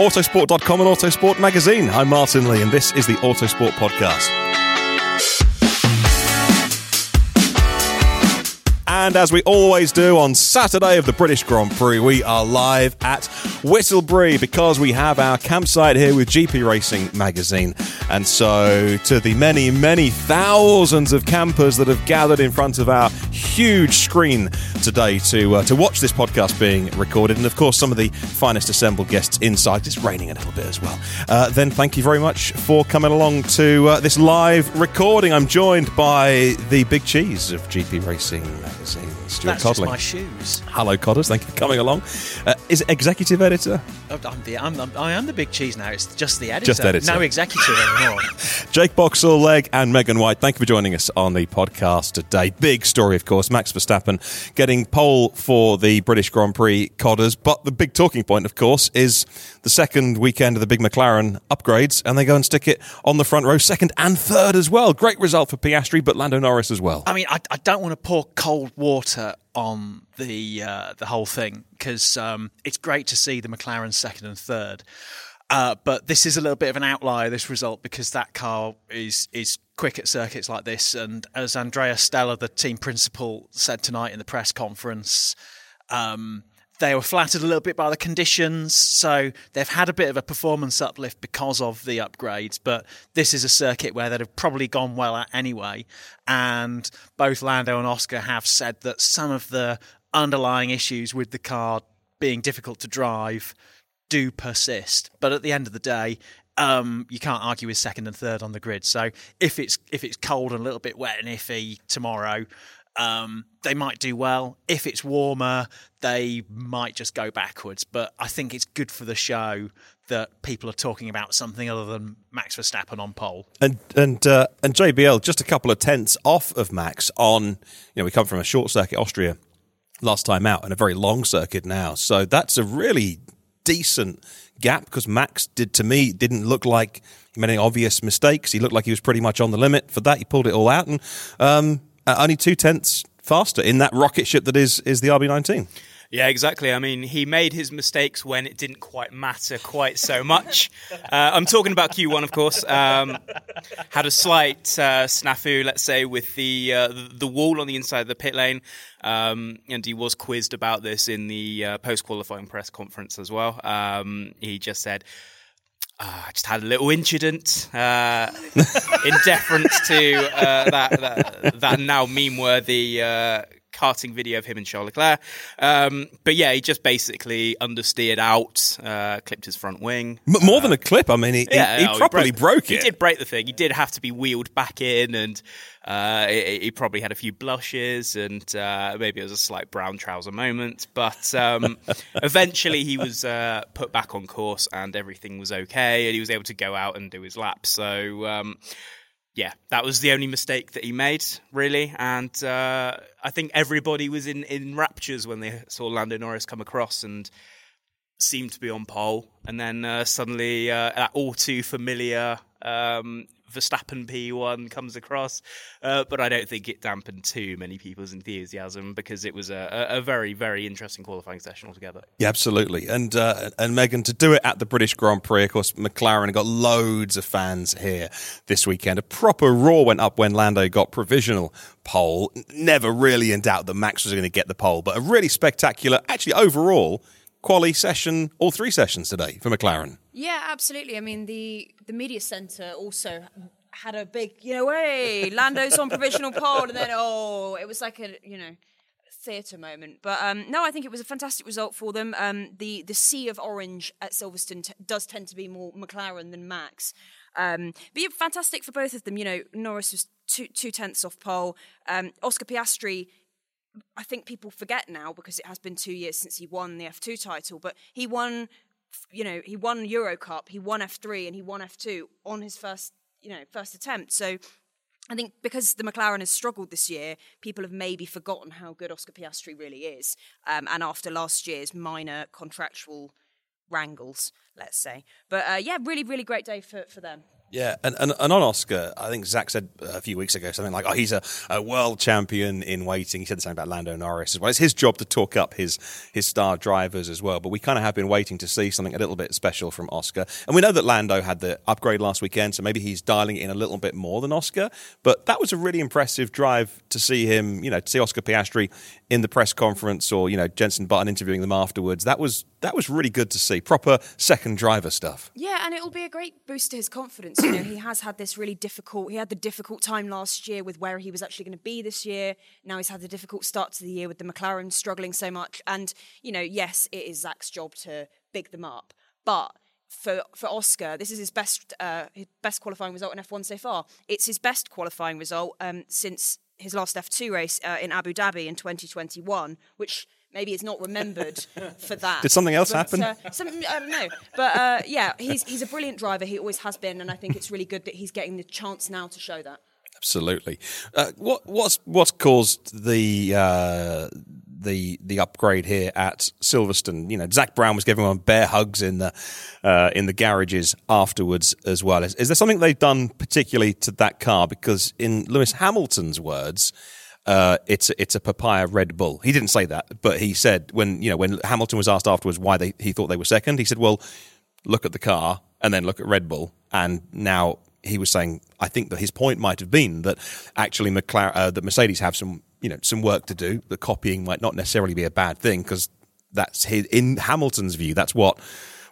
Autosport.com and Autosport Magazine, I'm Martin Lee, and this is the Autosport Podcast. And as we always do on Saturday of the British Grand Prix, we are live at Whittlebury because we have our campsite here with GP Racing magazine. And so, to the many, many thousands of campers that have gathered in front of our huge screen today to uh, to watch this podcast being recorded, and of course, some of the finest assembled guests inside. It's raining a little bit as well. Uh, then, thank you very much for coming along to uh, this live recording. I'm joined by the big cheese of GP Racing magazine. Stuart That's just Codling. my shoes. Hello, Codders. Thank you for coming along. Uh, is it executive editor? I'm the, I'm, I'm, I am the big cheese now. It's just the editor. Just editor. No executive anymore. Jake Boxall, Legge, and Megan White, thank you for joining us on the podcast today. Big story, of course. Max Verstappen getting pole for the British Grand Prix Codders. But the big talking point, of course, is the second weekend of the big McLaren upgrades, and they go and stick it on the front row, second and third as well. Great result for Piastri, but Lando Norris as well. I mean, I, I don't want to pour cold water on the uh, the whole thing because um, it's great to see the McLaren second and third. Uh, but this is a little bit of an outlier, this result, because that car is is quick at circuits like this. And as Andrea Stella, the team principal, said tonight in the press conference, um, they were flattered a little bit by the conditions, so they've had a bit of a performance uplift because of the upgrades. But this is a circuit where they'd have probably gone well at anyway. And both Lando and Oscar have said that some of the underlying issues with the car being difficult to drive do persist. But at the end of the day, um, you can't argue with second and third on the grid. So if it's if it's cold and a little bit wet and iffy tomorrow, um, they might do well. If it's warmer, they might just go backwards. But I think it's good for the show that people are talking about something other than Max Verstappen on pole. And and uh, and JBL just a couple of tenths off of Max on. You know, we come from a short circuit Austria last time out and a very long circuit now, so that's a really decent gap because Max did to me didn't look like he made any obvious mistakes. He looked like he was pretty much on the limit. For that, he pulled it all out and um, uh, only two tenths faster in that rocket ship that is is the RB19. Yeah, exactly. I mean, he made his mistakes when it didn't quite matter quite so much. Uh, I'm talking about Q1, of course. Um, had a slight uh, snafu, let's say, with the uh, the wall on the inside of the pit lane, um, and he was quizzed about this in the uh, post qualifying press conference as well. Um, he just said. "Ah, I just had a little incident uh, in deference to uh, that, that that now meme worthy uh, karting video of him and Charles Leclerc. Um, but yeah, he just basically understeered out, uh, clipped his front wing. M- more than a clip. I mean, he, he- he, no, properly broke, He it. He did break the thing. He did have to be wheeled back in, and uh, he, he probably had a few blushes, and uh, maybe it was a slight brown trouser moment. But um, eventually, he was uh, put back on course, and everything was okay, and he was able to go out and do his lap. So. Um, yeah, that was the only mistake that he made, really. And uh, I think everybody was in, in raptures when they saw Lando Norris come across. And seemed to be on pole, and then uh, suddenly uh, that all too familiar um, Verstappen P1 comes across. Uh, but I don't think it dampened too many people's enthusiasm because it was a, a very, very interesting qualifying session altogether. Yeah, absolutely. And uh, and Megan, to do it at the British Grand Prix, of course, McLaren got loads of fans here this weekend. A proper roar went up when Lando got provisional pole. Never really in doubt that Max was going to get the pole, but a really spectacular, actually overall, quali session, all three sessions today for McLaren. Yeah, absolutely. I mean, the the media centre also had a big, you know, hey, Lando's on provisional pole, and then oh, it was like a, you know, theatre moment. But um, no, I think it was a fantastic result for them. Um, the the sea of orange at Silverstone t- does tend to be more McLaren than Max. Um, but yeah, fantastic for both of them. You know, Norris was two two tenths off pole. Um, Oscar Piastri I think people forget now because it has been two years since he won the F2 title, but he won, you know, he won Euro Cup, he won F3, and he won F2 on his first, you know, first attempt. So I think because the McLaren has struggled this year, people have maybe forgotten how good Oscar Piastri really is. Um, and after last year's minor contractual wrangles, let's say. But uh, yeah, really, really great day for, for them. Yeah, and, and, and on Oscar, I think Zak said a few weeks ago something like, "Oh, he's a, a world champion in waiting." He said the same about Lando Norris as well. It's his job to talk up his his star drivers as well. But we kind of have been waiting to see something a little bit special from Oscar, and we know that Lando had the upgrade last weekend, so maybe he's dialing in a little bit more than Oscar. But that was a really impressive drive to see him, you know, to see Oscar Piastri in the press conference, or you know, Jenson Button interviewing them afterwards. That was that was really good to see. Proper second driver stuff. Yeah, and it will be a great boost to his confidence. You know, he has had this really difficult. He had the difficult time last year with where he was actually going to be this year. Now he's had the difficult start to the year with the McLaren struggling so much. And you know, yes, it is Zak's job to big them up, but for for Oscar, this is his best uh, his best qualifying result in F1 so far. It's his best qualifying result um, since his last F2 race uh, in Abu Dhabi in 2021, which maybe it's not remembered for that. Did something else But, happen? Uh, some, I don't know, but uh, yeah, he's he's a brilliant driver. He always has been, and I think it's really good that he's getting the chance now to show that. Absolutely. Uh, what what's what's caused the uh, the the upgrade here at Silverstone? You know, Zak Brown was giving them bear hugs in the uh, in the garages afterwards as well. Is, is there something they've done particularly to that car? Because in Lewis Hamilton's words. Uh, it's it's a papaya Red Bull. He didn't say that, but he said when you know when Hamilton was asked afterwards why they he thought they were second, he said, "Well, look at the car and then look at Red Bull." And now he was saying, I think that his point might have been that actually McLaren, uh, that Mercedes have some, you know, some work to do. The copying might not necessarily be a bad thing because that's his, in Hamilton's view. That's what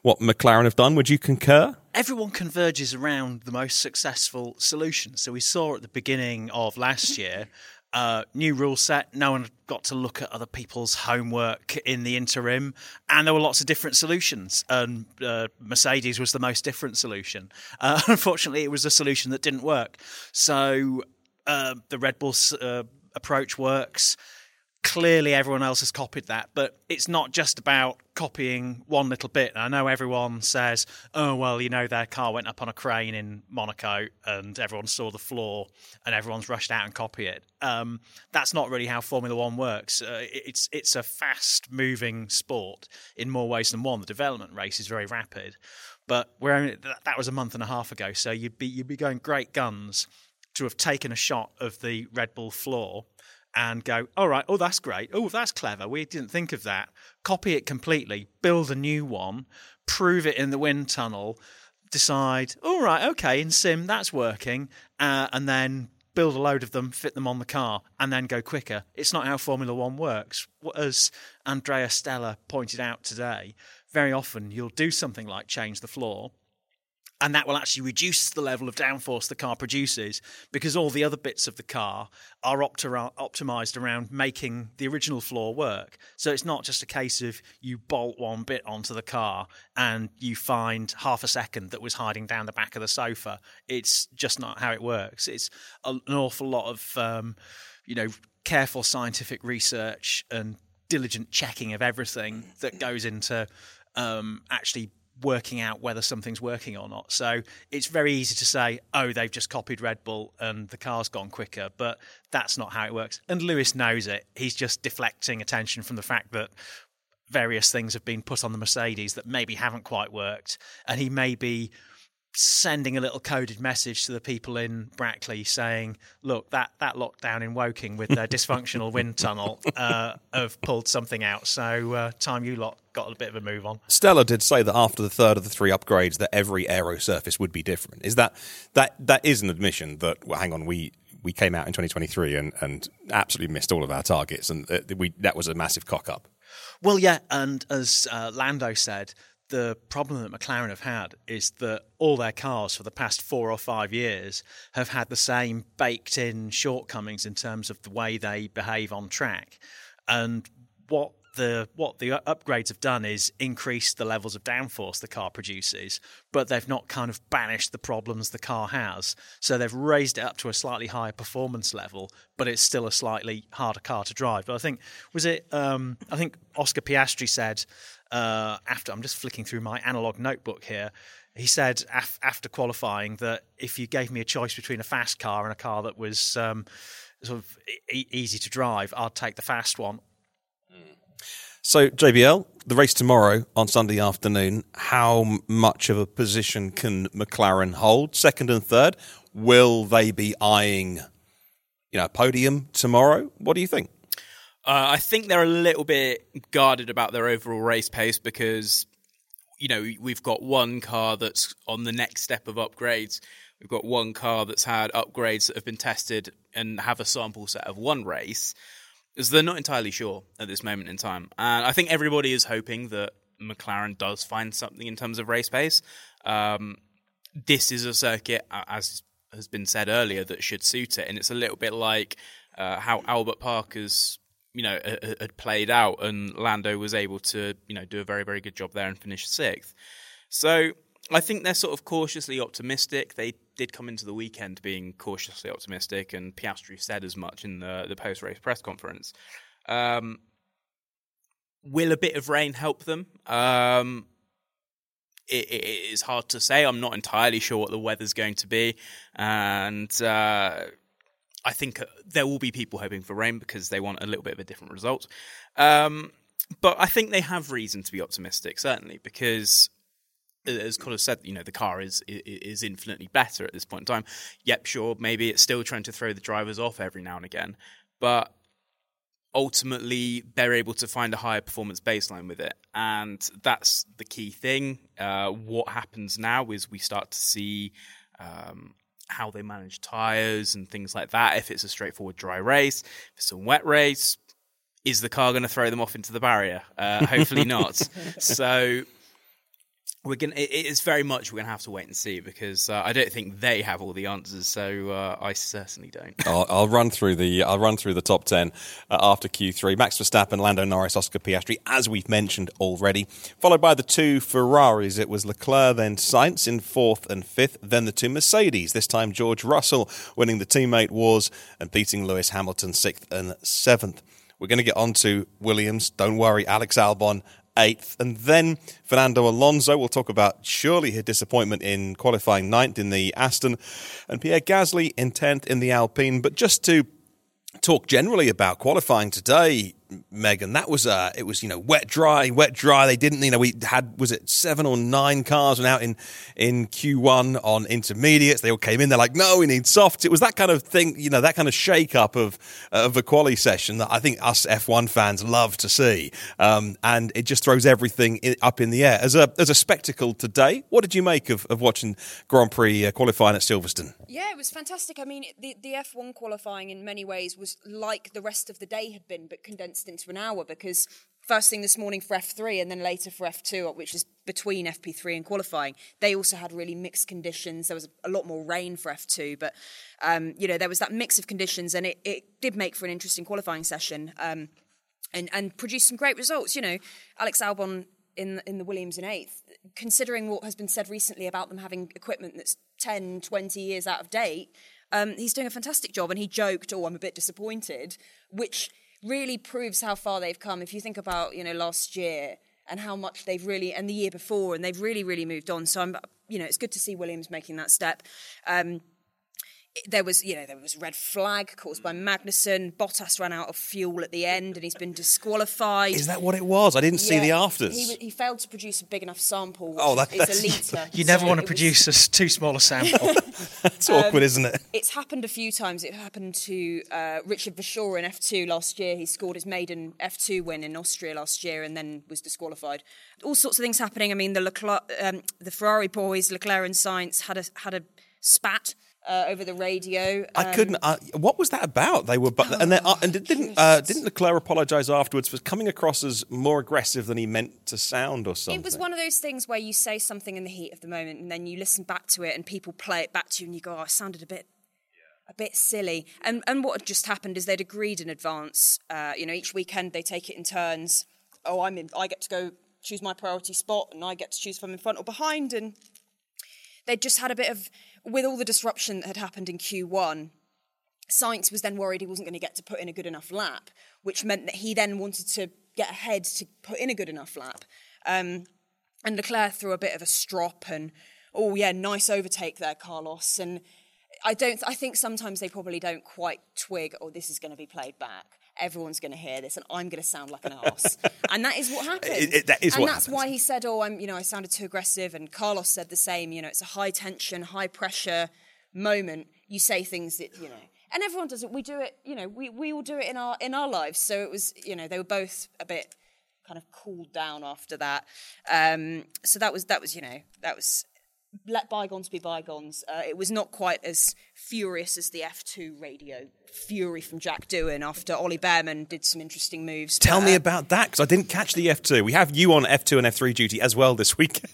what McLaren have done. Would you concur? everyone converges around the most successful solution. So we saw at the beginning of last year, uh, new rule set. No one got to look at other people's homework in the interim, and there were lots of different solutions. And uh, Mercedes was the most different solution. Uh, unfortunately, it was a solution that didn't work. So uh, the Red Bull uh, approach works clearly everyone else has copied that, but it's not just about copying one little bit. I know everyone says, oh, well, you know, their car went up on a crane in Monaco and everyone saw the floor and everyone's rushed out and copy it. Um, that's not really how Formula One works. Uh, it's, it's a fast moving sport in more ways than one. The development race is very rapid. But we're only, that was a month and a half ago, so you'd be you'd be going great guns to have taken a shot of the Red Bull floor and go, all right, oh, that's great. Oh, that's clever. We didn't think of that. Copy it completely, build a new one, prove it in the wind tunnel, decide, all right, okay, in sim, that's working, uh, and then build a load of them, fit them on the car, and then go quicker. It's not how Formula One works. As Andrea Stella pointed out today, very often you'll do something like change the floor and that will actually reduce the level of downforce the car produces because all the other bits of the car are opti- optimized around making the original floor work. So it's not just a case of you bolt one bit onto the car and you find half a second that was hiding down the back of the sofa. It's just not how it works. It's an awful lot of, um, you know, careful scientific research and diligent checking of everything that goes into um, actually working out whether something's working or not. So it's very easy to say, oh, they've just copied Red Bull and the car's gone quicker, but that's not how it works. And Lewis knows it. He's just deflecting attention from the fact that various things have been put on the Mercedes that maybe haven't quite worked, and he may be sending a little coded message to the people in Brackley saying, "Look, that that lockdown in Woking with their dysfunctional wind tunnel uh, have pulled something out. So uh, time you lot got a bit of a move on." Stella did say that after the third of the three upgrades, that every aero surface would be different. Is that that that is an admission that? Well, hang on, we we came out in 2023 and, and absolutely missed all of our targets, and uh, we that was a massive cock up. Well, yeah, and as uh, Lando said, the problem that McLaren have had is that all their cars for the past four or five years have had the same baked in shortcomings in terms of the way they behave on track. And what the what the upgrades have done is increase the levels of downforce the car produces, but they've not kind of banished the problems the car has. So they've raised it up to a slightly higher performance level, but it's still a slightly harder car to drive. But I think was it um, I think Oscar Piastri said uh, after I'm just flicking through my analog notebook here. He said af- after qualifying that if you gave me a choice between a fast car and a car that was um, sort of e- easy to drive, I'd take the fast one. So, JBL, the race tomorrow on Sunday afternoon, how much of a position can McLaren hold? Second and third? Will they be eyeing, you know, a podium tomorrow? What do you think? Uh, I think they're a little bit guarded about their overall race pace because, you know, we've got one car that's on the next step of upgrades. We've got one car that's had upgrades that have been tested and have a sample set of one race they're not entirely sure at this moment in time. And I think everybody is hoping that McLaren does find something in terms of race pace. Um, this is a circuit, as has been said earlier, that should suit it. And it's a little bit like uh, how Albert Park has, you know, had played out, and Lando was able to, you know, do a very, very good job there and finish sixth. So I think they're sort of cautiously optimistic. They did come into the weekend being cautiously optimistic, and Piastri said as much in the, the post race press conference. Um, will a bit of rain help them? Um, it, it is hard to say. I'm not entirely sure what the weather's going to be, and uh, I think there will be people hoping for rain because they want a little bit of a different result. Um, but I think they have reason to be optimistic, certainly, because as Colin said, you know, the car is is infinitely better at this point in time. Yep, sure, maybe it's still trying to throw the drivers off every now and again, but ultimately they're able to find a higher performance baseline with it, and that's the key thing. Uh, what happens now is we start to see. Um, how they manage tires and things like that. If it's a straightforward dry race, if it's a wet race, is the car going to throw them off into the barrier? Uh, hopefully not. so we're going it is very much we're to have to wait and see because uh, I don't think they have all the answers. So uh, I certainly don't. I'll, I'll, run through the I'll run through the top ten uh, after Q3. Max Verstappen, Lando Norris, Oscar Piastri, as we've mentioned already, followed by the two Ferraris. It was Leclerc, then Sainz in fourth and fifth, then the two Mercedes. This time George Russell winning the teammate wars and beating Lewis Hamilton sixth and seventh. We're going to get on to Williams. Don't worry, Alex Albon eighth. And then Fernando Alonso, we'll talk about surely his disappointment in qualifying ninth in the Aston, and Pierre Gasly in tenth in the Alpine. But just to talk generally about qualifying today, Megan. That was uh, it was you know wet dry, wet dry. They didn't you know we had was it seven or nine cars went out in in Q one on intermediates. They all came in. They're like, no, we need softs. It was that kind of thing, you know, that kind of shake up of of a quali session that I think us F one fans love to see, um, and it just throws everything up in the air as a as a spectacle today. What did you make of, of watching Grand Prix uh, qualifying at Silverstone? Yeah, it was fantastic. I mean, the the F one qualifying in many ways was like the rest of the day had been, but condensed into an hour because first thing this morning for F3 and then later for F2, which is between FP3 and qualifying, they also had really mixed conditions. There was a lot more rain for F2, but um, you know there was that mix of conditions, and it, it did make for an interesting qualifying session um, and and produced some great results. You know, Alex Albon in in the Williams in eighth, considering what has been said recently about them having equipment that's 10, 20 years out of date. Um, he's doing a fantastic job, and he joked, "Oh, I'm a bit disappointed," which really proves how far they've come. If you think about, you know, last year and how much they've really, and the year before, and they've really, really moved on. So I'm, you know, it's good to see Williams making that step. Um, there was, you know, there was red flag caused by Magnussen. Bottas ran out of fuel at the end, and he's been disqualified. Is that what it was? I didn't see Yeah, the afters. He, he failed to produce a big enough sample. Which Oh, that- is that's- a litre. You never so want to it was- produce a s- too small a sample. It's awkward, isn't it? It's happened a few times. It happened to uh, Richard Verschoor in F2 last year. He scored his maiden F2 win in Austria last year and then was disqualified. All sorts of things happening. I mean, the Leclerc, um, the Ferrari boys, Leclerc and Sainz had a had a spat uh, over the radio. I Um, couldn't. Uh, what was that about? They were, but and, then, uh, and didn't uh, didn't Leclerc apologise afterwards for coming across as more aggressive than he meant to sound or something? It was one of those things where you say something in the heat of the moment, and then you listen back to it, and people play it back to you, and you go, "Oh, it sounded a bit, a bit silly." And and what had just happened is they'd agreed in advance. Uh, you know, each weekend they take it in turns. Oh, I'm in. I get to go choose my priority spot, and I get to choose if I'm in front or behind. And they'd just had a bit of, with all the disruption that had happened in Q1. Sainz was then worried he wasn't going to get to put in a good enough lap, which meant that he then wanted to get ahead to put in a good enough lap. Um, and Leclerc threw a bit of a strop and, oh yeah, nice overtake there, Carlos. And I don't. I think sometimes they probably don't quite twig. Oh, this is going to be played back. Everyone's going to hear this, and I'm going to sound like an ass. and that is what happened. It- it- that is and what that's happened. why he said, "Oh, I'm. You know, I sounded too aggressive." And Carlos said the same. You know, it's a high tension, high pressure moment. You say things that you know, and everyone does it. We do it. You know, we we all do it in our in our lives. So it was. You know, they were both a bit kind of cooled down after that. Um, so that was that was you know that was let bygones be bygones. Uh, it was not quite as furious as the F2 radio fury from Jack Doohan after Ollie Bearman did some interesting moves. Tell But, me uh, about that because I didn't catch the F2. We have you on F2 and F3 duty as well this weekend.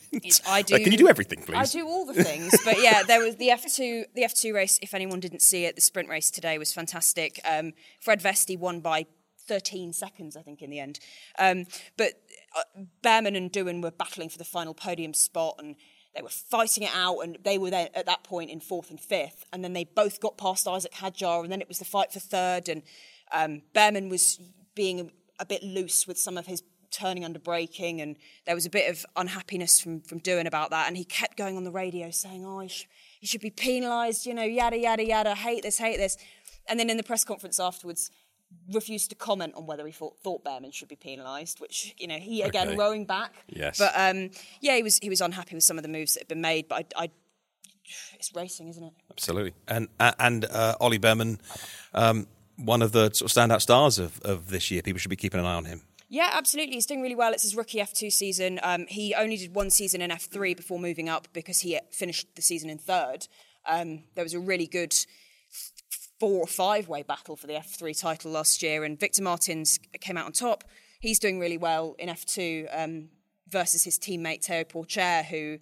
I do. Like, can you do everything, please? I do all the things, but yeah, there was the F two. The F two race. If anyone didn't see it, the sprint race today was fantastic. Um, Fred Vesti won by 13 seconds, I think, in the end. Um, but uh, Bearman and Doohan were battling for the final podium spot, and they were fighting it out, and they were there at that point in fourth and fifth, and then they both got past Isaac Hadjar, and then it was the fight for third, and um, Bearman was being a, a bit loose with some of his turning under braking, and there was a bit of unhappiness from from Doohan about that, and he kept going on the radio saying, "Oh, he, sh- he should be penalised," you know, yada yada yada, hate this, hate this, and then in the press conference afterwards. Refused to comment on whether he thought, thought Bearman should be penalised, which you know he again Okay. rowing back. Yes. but um, yeah, he was he was unhappy with some of the moves that had been made. But I, I it's racing, isn't it? Absolutely. And uh, and uh, Ollie Bearman, um, one of the sort of standout stars of, of this year. People should be keeping an eye on him. Yeah, absolutely. He's doing really well. It's his rookie F2 season. Um, he only did one season in F3 before moving up because he finished the season in third. Um, there was a really good four or five way battle for the F3 title last year, and Victor Martins came out on top. He's doing really well in F2 um, versus his teammate Teo Pourchaire, who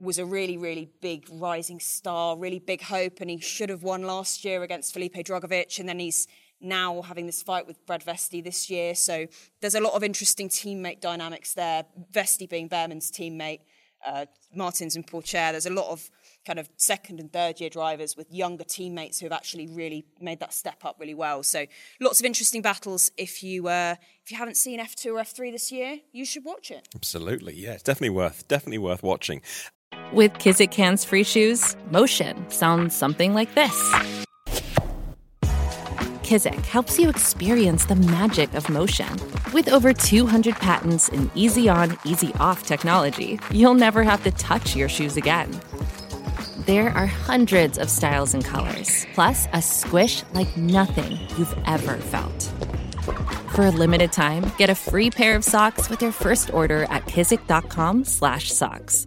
was a really, really big rising star, really big hope, and he should have won last year against Felipe Drugovich, and then he's now having this fight with Fred Vesti this year. So there's a lot of interesting teammate dynamics there. Vesti being Bearman's teammate, uh, Martins and Pourchaire. There's a lot of kind of second and third year drivers with younger teammates who have actually really made that step up really well. So lots of interesting battles. If you uh, if you haven't seen F2 or F3 this year, you should watch it. Absolutely. Yeah, it's definitely worth definitely worth watching. With Kizik Hands Free Shoes, motion sounds something like this. Kizik helps you experience the magic of motion. With over 200 patents and easy on, easy off technology, you'll never have to touch your shoes again. There are hundreds of styles and colors, plus a squish like nothing you've ever felt. For a limited time, get a free pair of socks with your first order at kizik.com/socks.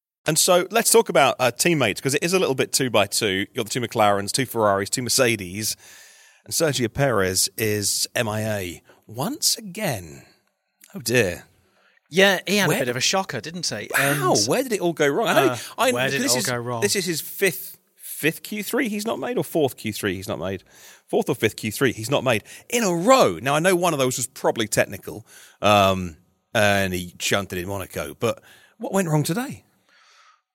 And so let's talk about uh, teammates because it is a little bit two by two. You've got the two McLarens, two Ferraris, two Mercedes, and Sergio Perez is MIA once again. Oh dear. Yeah, he had Where- a bit of a shocker, didn't he? Wow, And- where did it all go wrong? I know. Uh, I, where did it this all is, go wrong? This is his fifth fifth Q3 he's not made, or fourth Q3 he's not made, fourth or fifth Q3 he's not made in a row. Now I know one of those was probably technical, um, and he shunted in Monaco, but what went wrong today?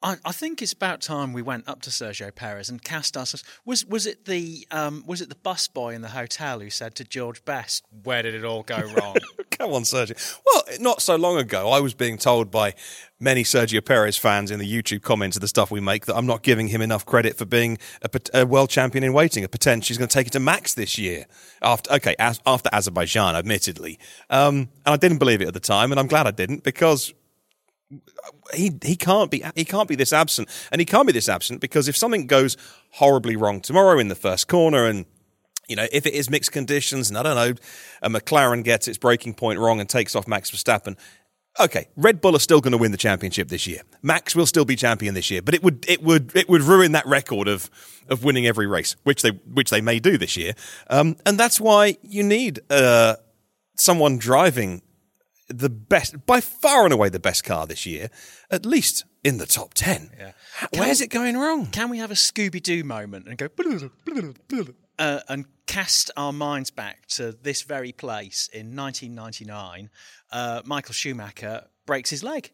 I, I think it's about time we went up to Sergio Perez and cast ourselves. Was was it the um, was it the busboy in the hotel who said to George Best, "Where did it all go wrong?" Come on, Sergio. Well, not so long ago, I was being told by many Sergio Perez fans in the YouTube comments of the stuff we make that I'm not giving him enough credit for being a, a world champion in waiting, a potential. He's going to take it to Max this year. After okay, as, after Azerbaijan, admittedly, um, and I didn't believe it at the time, and I'm glad I didn't because he he can't be he can't be this absent, and he can't be this absent because if something goes horribly wrong tomorrow in the first corner, and you know if it is mixed conditions, and I don't know, a McLaren gets its breaking point wrong and takes off Max Verstappen. Okay, Red Bull are still going to win the championship this year. Max will still be champion this year, but it would it would it would ruin that record of of winning every race, which they which they may do this year. Um, and that's why you need uh, someone driving the best, by far and away the best car this year, at least in the top 10. Yeah. Where's it going wrong? Can we have a Scooby Doo moment and go uh, and cast our minds back to this very place in 1999? Uh, Michael Schumacher breaks his leg.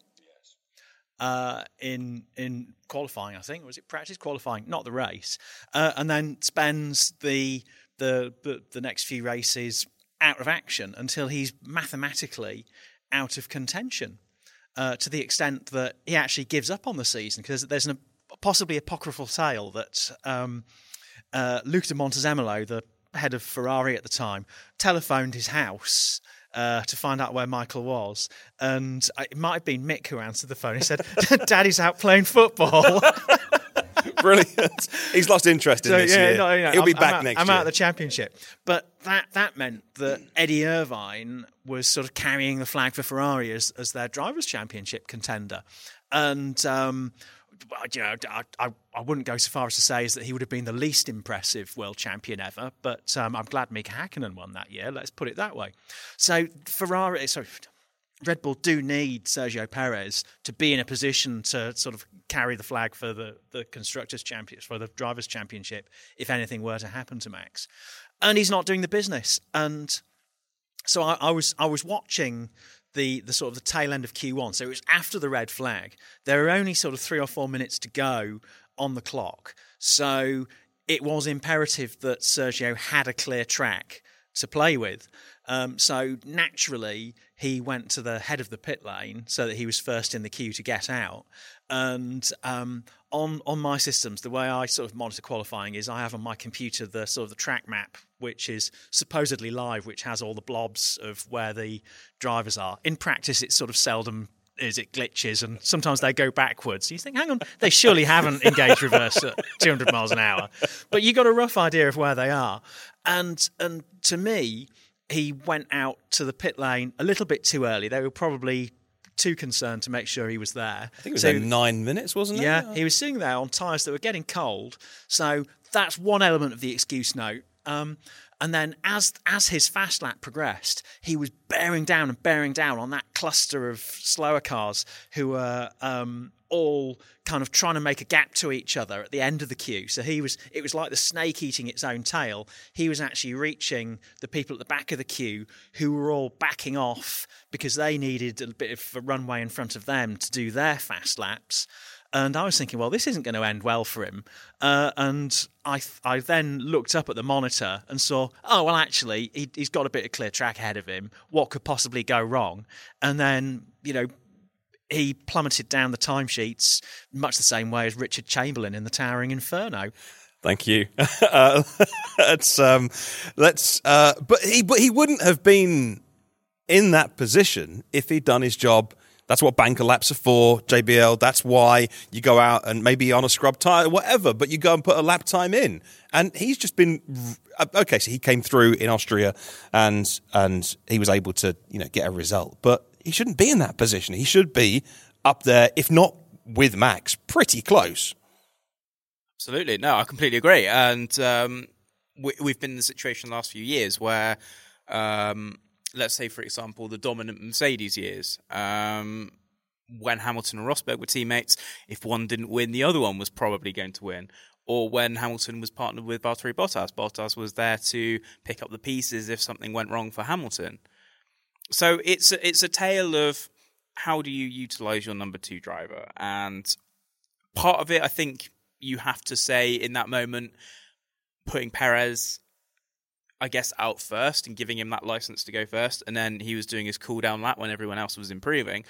Uh, in in qualifying, I think, or was it practice qualifying? Not the race, uh, and then spends the, the the the next few races out of action until he's mathematically out of contention uh, to the extent that he actually gives up on the season because there's an, possibly apocryphal tale that um, uh, Luca di Montezemolo, the head of Ferrari at the time, telephoned his house. Uh, to find out where Michael was, and it might have been Mick who answered the phone. He said, "Daddy's out playing football." Brilliant. He's lost interest in So, this yeah, year. no, He'll be I'm- back I'm out, next I'm year. out of the championship. But that that meant that Eddie Irvine was sort of carrying the flag for Ferrari as, as their drivers' championship contender, and. Um, you know, I, I, I wouldn't go so far as to say is that he would have been the least impressive world champion ever, but um, I'm glad Mika Hakkinen won that year. Let's put it that way. So Ferrari, sorry, Red Bull do need Sergio Perez to be in a position to sort of carry the flag for the, the constructors' championship, for the drivers' championship, if anything were to happen to Max. And he's not doing the business. And so I, I was I was watching the the sort of the tail end of Q1. So it was after the red flag. There were only sort of three or four minutes to go on the clock. So it was imperative that Sergio had a clear track to play with. Um, so naturally, he went to the head of the pit lane so that he was first in the queue to get out. And um, on on my systems, the way I sort of monitor qualifying is I have on my computer the sort of the track map, which is supposedly live, which has all the blobs of where the drivers are. In practice, it's sort of seldom is it glitches and sometimes they go backwards. You think, hang on, they surely haven't engaged reverse at 200 miles an hour, but you got a rough idea of where they are. And and to me, he went out to the pit lane a little bit too early. They were probably too concerned to make sure he was there. I think it was So- nine minutes, wasn't it? yeah, he was sitting there on tyres that were getting cold. So that's one element of the excuse note. Um, and then as as his fast lap progressed, he was bearing down and bearing down on that cluster of slower cars who were um, all kind of trying to make a gap to each other at the end of the queue. So he was it was like the snake eating its own tail. He was actually reaching the people at the back of the queue who were all backing off because they needed a bit of a runway in front of them to do their fast laps. And I was thinking, well, this isn't going to end well for him. Uh, and I, I then looked up at the monitor and saw, oh, well, actually, he, he's got a bit of clear track ahead of him. What could possibly go wrong? And then, you know, he plummeted down the timesheets much the same way as Richard Chamberlain in the Towering Inferno. Thank you. uh, let's um, let's. Uh, but he but he wouldn't have been in that position if he'd done his job. That's what banker laps are for, JBL. That's why you go out and maybe on a scrub tire, whatever, but you go and put a lap time in. And he's just been uh, okay. So he came through in Austria, and and he was able to you know get a result. But he shouldn't be in that position. He should be up there, if not with Max, pretty close. Absolutely. No, I completely agree. And um, we, we've been in the situation the last few years where, um, let's say, for example, the dominant Mercedes years, um, when Hamilton and Rosberg were teammates, if one didn't win, the other one was probably going to win. or when Hamilton was partnered with Valtteri Bottas, Bottas was there to pick up the pieces if something went wrong for Hamilton. So it's a, it's a tale of how do you utilize your number two driver, and part of it, I think you have to say in that moment, putting Perez, I guess, out first and giving him that license to go first, and then he was doing his cool down lap when everyone else was improving.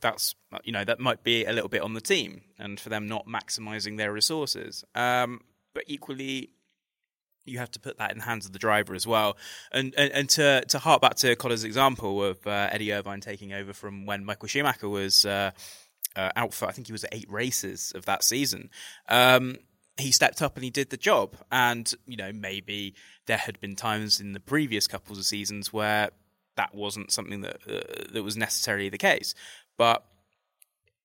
That's you know that might be a little bit on the team and for them not maximizing their resources. Um, but equally, you have to put that in the hands of the driver as well. And and, and to to hark back to Connor's example of uh, Eddie Irvine taking over from when Michael Schumacher was uh, uh, out for, I think he was at eight races of that season. Um, he stepped up and he did the job. And you know maybe there had been times in the previous couples of seasons where that wasn't something that uh, that was necessarily the case. But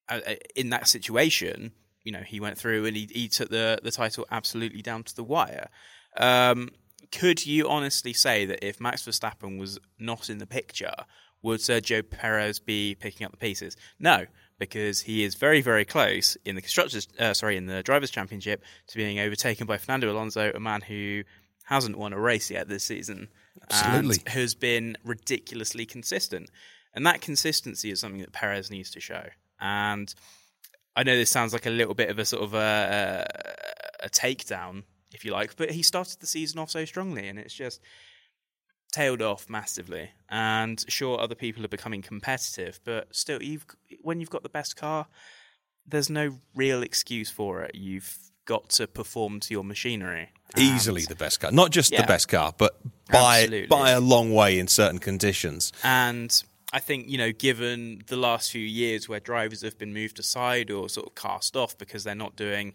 uh, uh, in that situation, you know, he went through and he, he took the, the title absolutely down to the wire. Um, could you honestly say that if Max Verstappen was not in the picture, would Sergio Perez be picking up the pieces? No, because he is very, very close in the constructors, uh, sorry, in the drivers' championship to being overtaken by Fernando Alonso, a man who hasn't won a race yet this season, Absolutely. and has been ridiculously consistent. And that consistency is something that Perez needs to show. And I know this sounds like a little bit of a sort of a, a, a takedown, if you like, but he started the season off so strongly, and it's just tailed off massively. And sure, other people are becoming competitive, but still, you've when you've got the best car, there's no real excuse for it. You've got to perform to your machinery. Easily the best car, not just Yeah. the best car, but by Absolutely. by a long way in certain conditions. And I think, you know, given the last few years where drivers have been moved aside or sort of cast off because they're not doing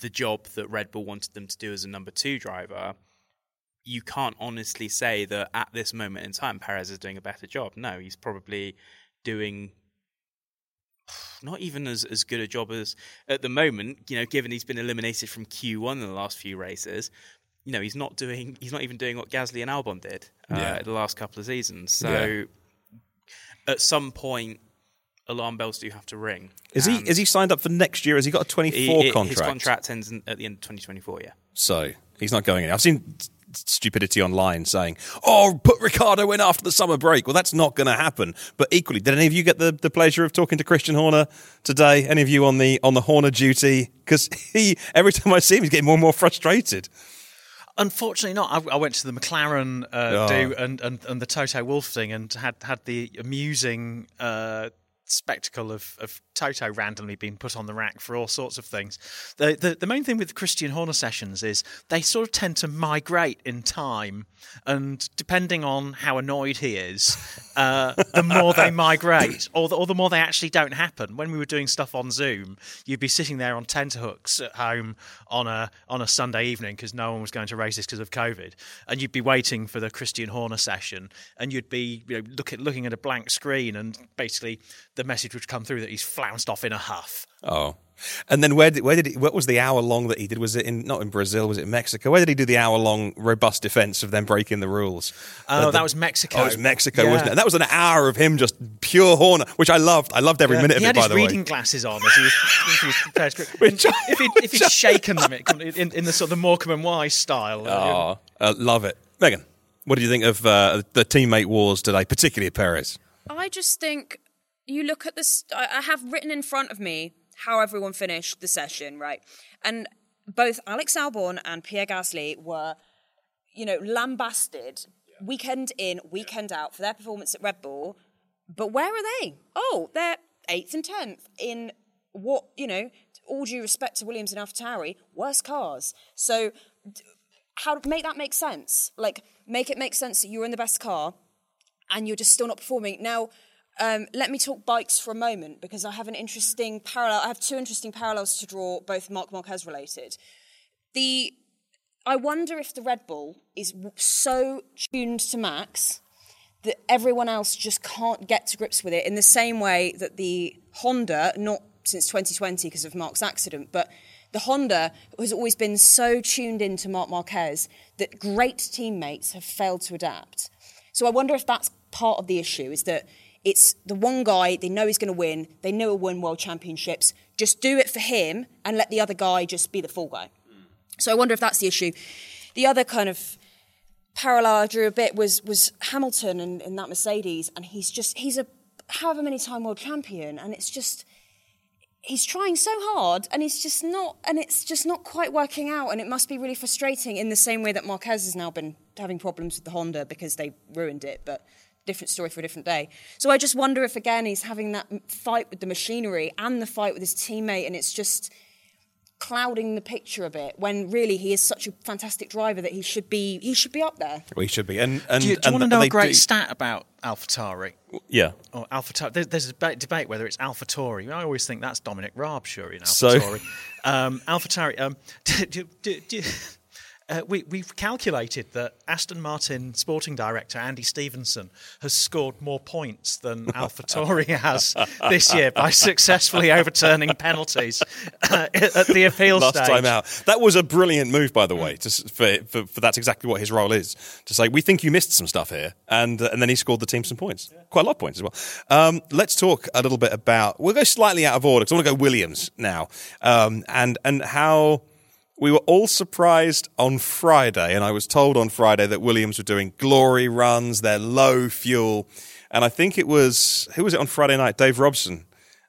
the job that Red Bull wanted them to do as a number two driver, you can't honestly say that at this moment in time Perez is doing a better job. No, he's probably doing not even as, as good a job as at the moment, you know, given he's been eliminated from Q1 in the last few races. You know, he's not doing he's not even doing what Gasly and Albon did uh, Yeah. the last couple of seasons. So Yeah. at some point alarm bells do have to ring. Is he is he signed up for next year? Has he got a 24 he- he- contract? His contract ends in, at the end of 2024, yeah. So he's not going in. I've seen stupidity online saying, "Oh, put Ricciardo in after the summer break." Well, that's not going to happen. But equally, did any of you get the, the pleasure of talking to Christian Horner today? Any of you on the on the Horner duty? Because he every time I see him, he's getting more and more frustrated. Unfortunately, not. I, I went to the McLaren uh, Oh. do and, and, and the Toto Wolff thing, and had had the amusing uh, spectacle of, of Toto randomly being put on the rack for all sorts of things. The, the the main thing with Christian Horner sessions is they sort of tend to migrate in time, and depending on how annoyed he is, uh, the more they migrate, or the, or the more they actually don't happen. When we were doing stuff on Zoom, you'd be sitting there on tenterhooks at home on a on a Sunday evening because no one was going to race this because of COVID, and you'd be waiting for the Christian Horner session, and you'd be you know look at, looking at a blank screen, and basically the message would come through that he's flounced off in a huff. Oh, and then where did where did he, what was the hour long that he did? Was it in not in Brazil? Was it in Mexico? Where did he do the hour long robust defense of them breaking the rules? Oh, Uh, the- that was Mexico. Oh, it was Mexico, Yeah. wasn't it? And that was an hour of him just pure Horner, which I loved. I loved every Yeah. minute of he it. had By his the reading way, glasses on as he was, as he was prepared to- Which if he'd, if he'd shaken them it- in, in the sort of the Morecambe and Wise style. Oh, uh, love it, Megan. What do you think of uh, the teammate wars today, particularly Perez? I just think you look at this. I have written in front of me how everyone finished the session, right? And both Alex Albon and Pierre Gasly were, you know, lambasted weekend in, weekend out for their performance at Red Bull. But where are they? Oh, they're eighth and tenth in what you know. All due respect to Williams and AlphaTauri, worse cars. So, how make that make sense? Like, make it make sense that you're in the best car and you're just still not performing. Now, um, let me talk bikes for a moment because I have an interesting parallel. I have two interesting parallels to draw, both Marc Marquez related. The I wonder if the Red Bull is so tuned to Max that everyone else just can't get to grips with it in the same way that the Honda, not since 2020 because of Marc's accident, but the Honda has always been so tuned into Marc Marquez that great teammates have failed to adapt. So I wonder if that's part of the issue is that It's the one guy they know he's going to win. They know he'll win world championships. Just do it for him and let the other guy just be the fall guy. So I wonder if that's the issue. The other kind of parallel I drew a bit was was Hamilton in, in that Mercedes, and he's just he's a however many time world champion, and it's just he's trying so hard, and he's just not, and it's just not quite working out, and it must be really frustrating in the same way that Marquez has now been having problems with the Honda because they ruined it, but. Different story for a different day. So I just wonder if again he's having that fight with the machinery and the fight with his teammate, and it's just clouding the picture a bit when really he is such a fantastic driver that he should be he should be up there. We should be. And and do you, do you and want to know a great do- stat about AlphaTauri? Yeah. Or AlphaTauri. There, there's a debate, debate whether it's AlphaTauri. I always think that's Dominic Raab, sure, in So- AlphaTauri. um, AlphaTauri. Um, do, do, do, uh, we, we've calculated that Aston Martin sporting director Andy Stevenson has scored more points than AlphaTauri has this year by successfully overturning penalties uh, at the appeal last stage. time out. That was a brilliant move, by the way. To, for, for, for that's exactly what his role is. To say we think you missed some stuff here, and uh, and then he scored the team some points, quite a lot of points as well. Um, let's talk a little bit about. We'll go slightly out of order because I want to go Williams now, um, and and how. We were all surprised on Friday, and I was told on Friday that Williams were doing glory runs, they're low fuel. And I think it was, who was it on Friday night? Dave Robson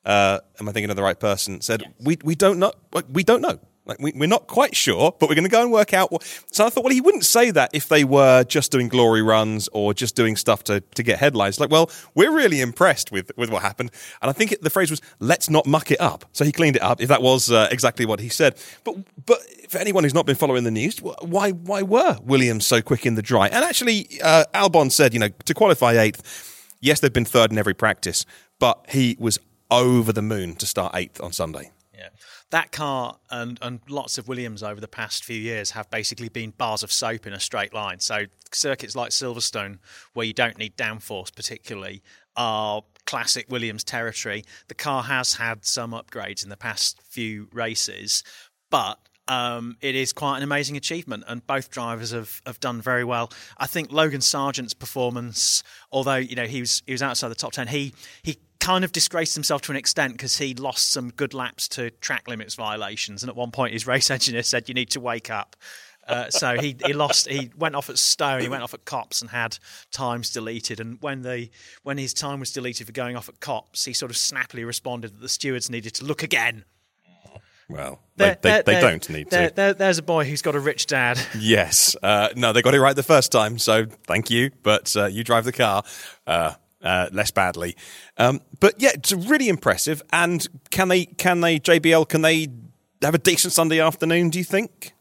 uh, am I thinking of the right person? Said we we don't know. We don't know. Like we, we're not quite sure, but we're going to go and work out. What, so I thought, well, he wouldn't say that if they were just doing glory runs or just doing stuff to, to get headlines. Like, well, we're really impressed with, with what happened, and I think it, the phrase was "let's not muck it up." So he cleaned it up. If that was uh, exactly what he said, but but for anyone who's not been following the news, why why were Williams so quick in the dry? And actually, uh, Albon said, you know, to qualify eighth, yes, they've been third in every practice, but he was over the moon to start eighth on Sunday. Yeah. That car and, and lots of Williams over the past few years have basically been bars of soap in a straight line. So circuits like Silverstone, where you don't need downforce particularly, are classic Williams territory. The car has had some upgrades in the past few races, but um, it is quite an amazing achievement, and both drivers have, have done very well. I think Logan Sargent's performance, although you know he was he was outside the top ten, he he kind of disgraced himself to an extent because he lost some good laps to track limits violations, and at one point his race engineer said, "You need to wake up." Uh, so he, he lost. He went off at Stowe. He went off at Copse and had times deleted. And when the when his time was deleted for going off at Copse, he sort of snappily responded that the stewards needed to look again. Well, they, There- they, there- they there- don't need there- to. there- there's a boy who's got a rich dad. Yes. Uh, no, they got it right the first time, so thank you. But uh, you drive the car uh, uh, less badly. Um, but yeah, it's really impressive. And can they? Can they? JBL? Can they have a decent Sunday afternoon? Do you think?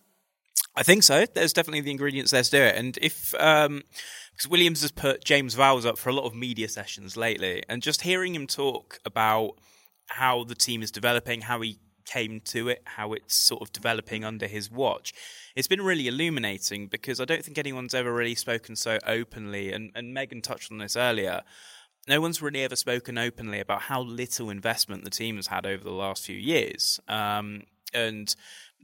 I think so. There's definitely the ingredients there to do it. And if um, because Williams has put James Vowles up for a lot of media sessions lately, and just hearing him talk about how the team is developing, how he came to it, how it's sort of developing under his watch, it's been really illuminating because I don't think anyone's ever really spoken so openly. And, and Megan touched on this earlier. No one's really ever spoken openly about how little investment the team has had over the last few years. Um, and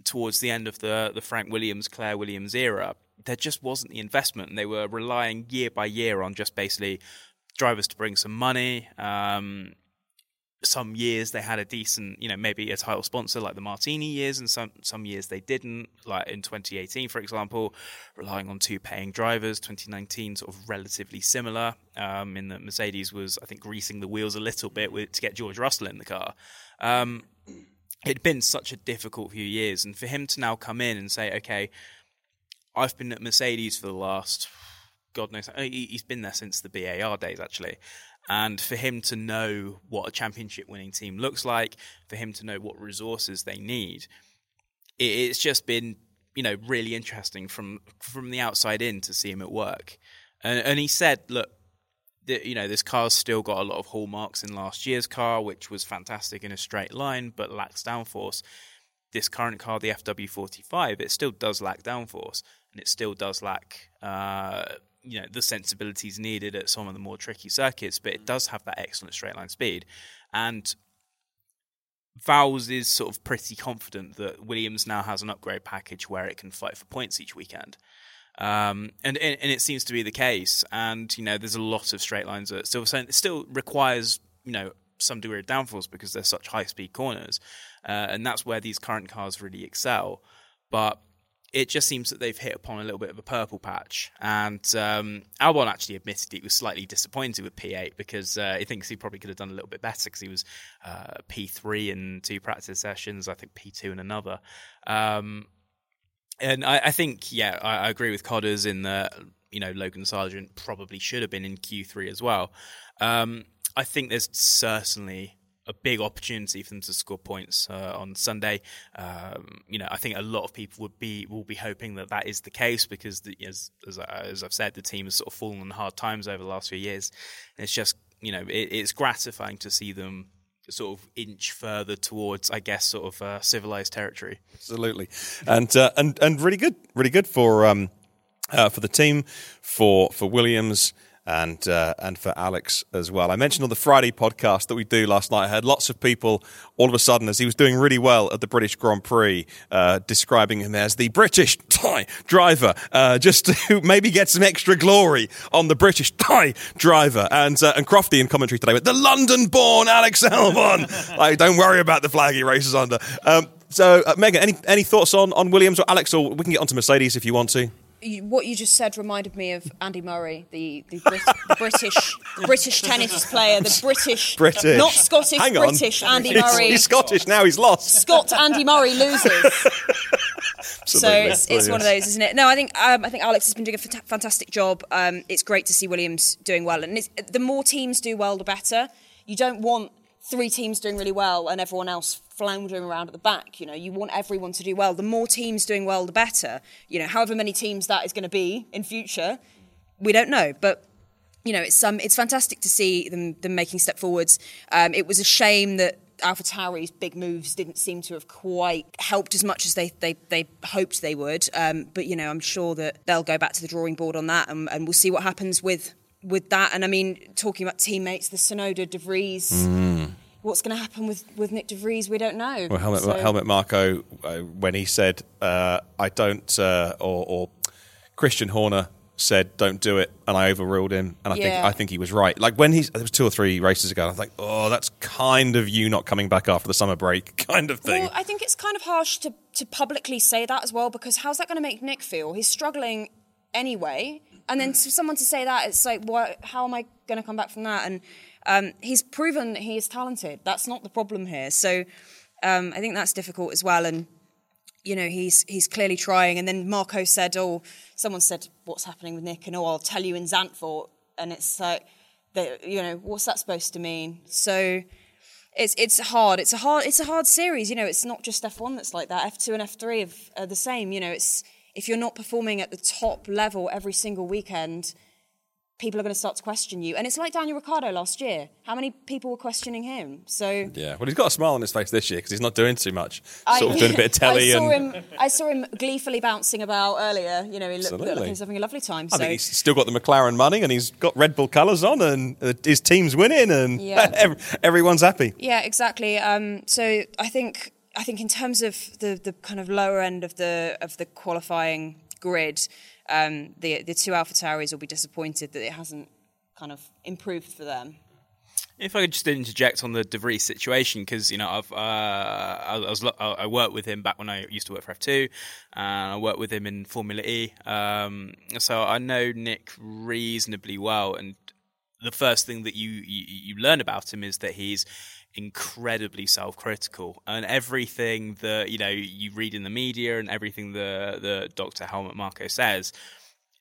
towards the end of the the Frank Williams, Claire Williams era, there just wasn't the investment. And they were relying year by year on just basically drivers to bring some money. Um, some years they had a decent, you know, maybe a title sponsor like the Martini years, and some some years they didn't. Like in 2018, for example, relying on two paying drivers. 2019, sort of relatively similar. Um, in that Mercedes was, I think, greasing the wheels a little bit with to get George Russell in the car. Um, it'd been such a difficult few years, and for him to now come in and say, "Okay, I've been at Mercedes for the last, God knows, he- he's been there since the BAR days actually." And for him to know what a championship winning team looks like, for him to know what resources they need, it's just been, you know, really interesting from from the outside in to see him at work. And, and he said, look, that you know this car's still got a lot of hallmarks in last year's car, which was fantastic in a straight line, but lacks downforce. This current car, the FW45, it still does lack downforce, and it still does lack uh, you know the sensibilities needed at some of the more tricky circuits, but it does have that excellent straight line speed. And Vowles is sort of pretty confident that Williams now has an upgrade package where it can fight for points each weekend. Um, and, and and it seems to be the case. And you know, there's a lot of straight lines that still it still requires you know some degree of downforce because they're such high speed corners, uh, and that's where these current cars really excel. But it just seems that they've hit upon a little bit of a purple patch. And um, Albon actually admitted he was slightly disappointed with P8 because uh, he thinks he probably could have done a little bit better because he was uh, P3 in two practice sessions, I think P2 in another. Um, and I, I, think, yeah, I, I, agree with Codders in that, you know, Logan Sargent probably should have been in Q3 as well. Um, I think there's certainly a big opportunity for them to score points uh, on Sunday. Um, you know, I think a lot of people would be will be hoping that that is the case because, the, as, as, as I've said, the team has sort of fallen on hard times over the last few years. And it's just you know, it, it's gratifying to see them sort of inch further towards, I guess, sort of uh, civilized territory. Absolutely, and uh, and and really good, really good for um, uh, for the team, for for Williams and uh, and for Alex as well. I mentioned on the Friday podcast that we do last night. I had lots of people all of a sudden, as he was doing really well at the British Grand Prix, uh, describing him as the British Thai driver, uh, just to maybe get some extra glory on the British Thai driver. And uh, and Crofty in commentary today with the London-born Alex Albon. like, don't worry about the flag he races under. Um, so, uh, Megan, any any thoughts on on Williams or Alex, or we can get onto Mercedes if you want to you, what you just said reminded me of Andy Murray, the, the, Brit, the British the British tennis player, the British, British, not Scottish, Hang British on. Andy he's, Murray. He's Scottish now. He's lost. Scott Andy Murray loses. so it's, it's one of those, isn't it? No, I think um, I think Alex has been doing a fantastic job. Um, it's great to see Williams doing well, and the more teams do well, the better. You don't want three teams doing really well and everyone else floundering around at the back. You know, you want everyone to do well. The more teams doing well, the better. You know, however many teams that is going to be in future, we don't know. But you know, it's um, it's fantastic to see them them making step forwards. Um, it was a shame that AlphaTauri's big moves didn't seem to have quite helped as much as they they, they hoped they would. Um, but you know, I'm sure that they'll go back to the drawing board on that, and, and we'll see what happens with with that. And I mean, talking about teammates, the Tsunoda De Vries. Mm. What's going to happen with, with Nyck De Vries? We don't know. Well, Helmut, so. Helmut Marko, uh, when he said, uh, I don't, uh, or, or, Christian Horner said, don't do it, and I overruled him, and I yeah. think I think he was right. Like when he's, there was two or three races ago, I was like, oh, that's kind of you not coming back after the summer break, kind of thing. Well, I think it's kind of harsh to, to publicly say that as well, because how's that going to make Nick feel? He's struggling anyway and then for someone to say that, it's like, what? How am I going to come back from that? And um, he's proven he is talented. That's not the problem here. So um, I think that's difficult as well. And you know, he's he's clearly trying. And then Marko said, "Oh, someone said what's happening with Nick, and oh, I'll tell you in Zandvoort." And it's like, that, you know, what's that supposed to mean? So it's it's hard. It's a hard it's a hard series. You know, it's not just F one that's like that. F two and F three are the same. You know, it's if you're not performing at the top level every single weekend, people are going to start to question you. And it's like Daniel Ricciardo last year. How many people were questioning him? So yeah, well, he's got a smile on his face this year because he's not doing too much. Sort I, of doing a bit of telly. I saw and... him. I saw him gleefully bouncing about earlier. You know, he looked, looked like he was having a lovely time. I so. think he's still got the McLaren money and he's got Red Bull colours on and uh, his team's winning and yeah. everyone's happy. Yeah, exactly. Um, so I think I think in terms of the the kind of lower end of the of the qualifying grid, um, the the two Alpha Tauris will be disappointed that it hasn't kind of improved for them. If I could just interject on the De Vries situation, because you know I've uh, I, was I worked with him back when I used to work for F2, and I worked with him in Formula E, um, so I know Nick reasonably well. And the first thing that you, you you learn about him is that he's incredibly self-critical and everything that you know you read in the media and everything the the Dr. Helmut Marko says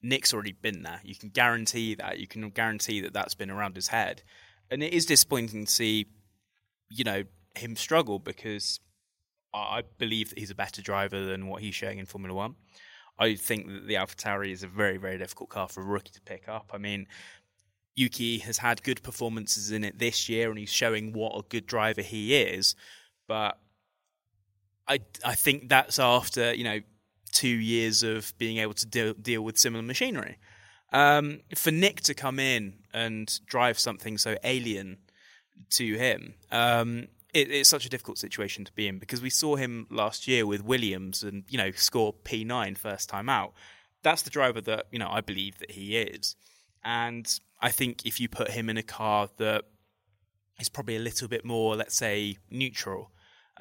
Nick's already been there you can guarantee that you can guarantee that that's been around his head and it is disappointing to see you know him struggle because I believe that he's a better driver than what he's showing in Formula 1 I think that the AlphaTauri is a very, very difficult car for a rookie to pick up. I mean, Yuki has had good performances in it this year, and he's showing what a good driver he is. But I I think that's after you know two years of being able to deal, deal with similar machinery. Um, for Nick to come in and drive something so alien to him, um, it, it's such a difficult situation to be in because we saw him last year with Williams and you know score P9 first time out that's the driver that you know I believe that he is, and I think if you put him in a car that is probably a little bit more, let's say, neutral,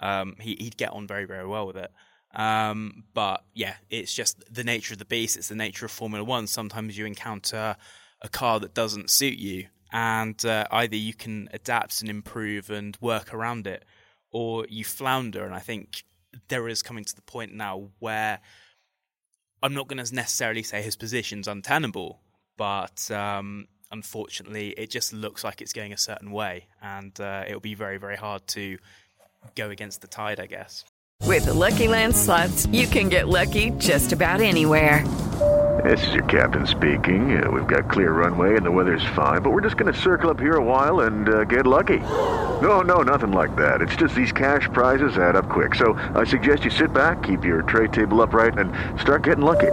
um, he, would get on very very well with it. Um, but yeah, it's just the nature of the beast. It's the nature of Formula One. Sometimes you encounter a car that doesn't suit you, and uh, either you can adapt and improve and work around it, or you flounder. And I think there is coming to the point now where I'm not going to necessarily say his position's untenable, but um, unfortunately, it just looks like it's going a certain way, and uh, it'll be very, very hard to go against the tide, I guess. With the Lucky Land slots, you can get lucky just about anywhere. This is your captain speaking. Uh, we've got clear runway and the weather's fine, but we're just going to circle up here a while and uh, get lucky. No, no, nothing like that. It's just these cash prizes add up quick. So I suggest you sit back, keep your tray table upright, and start getting lucky.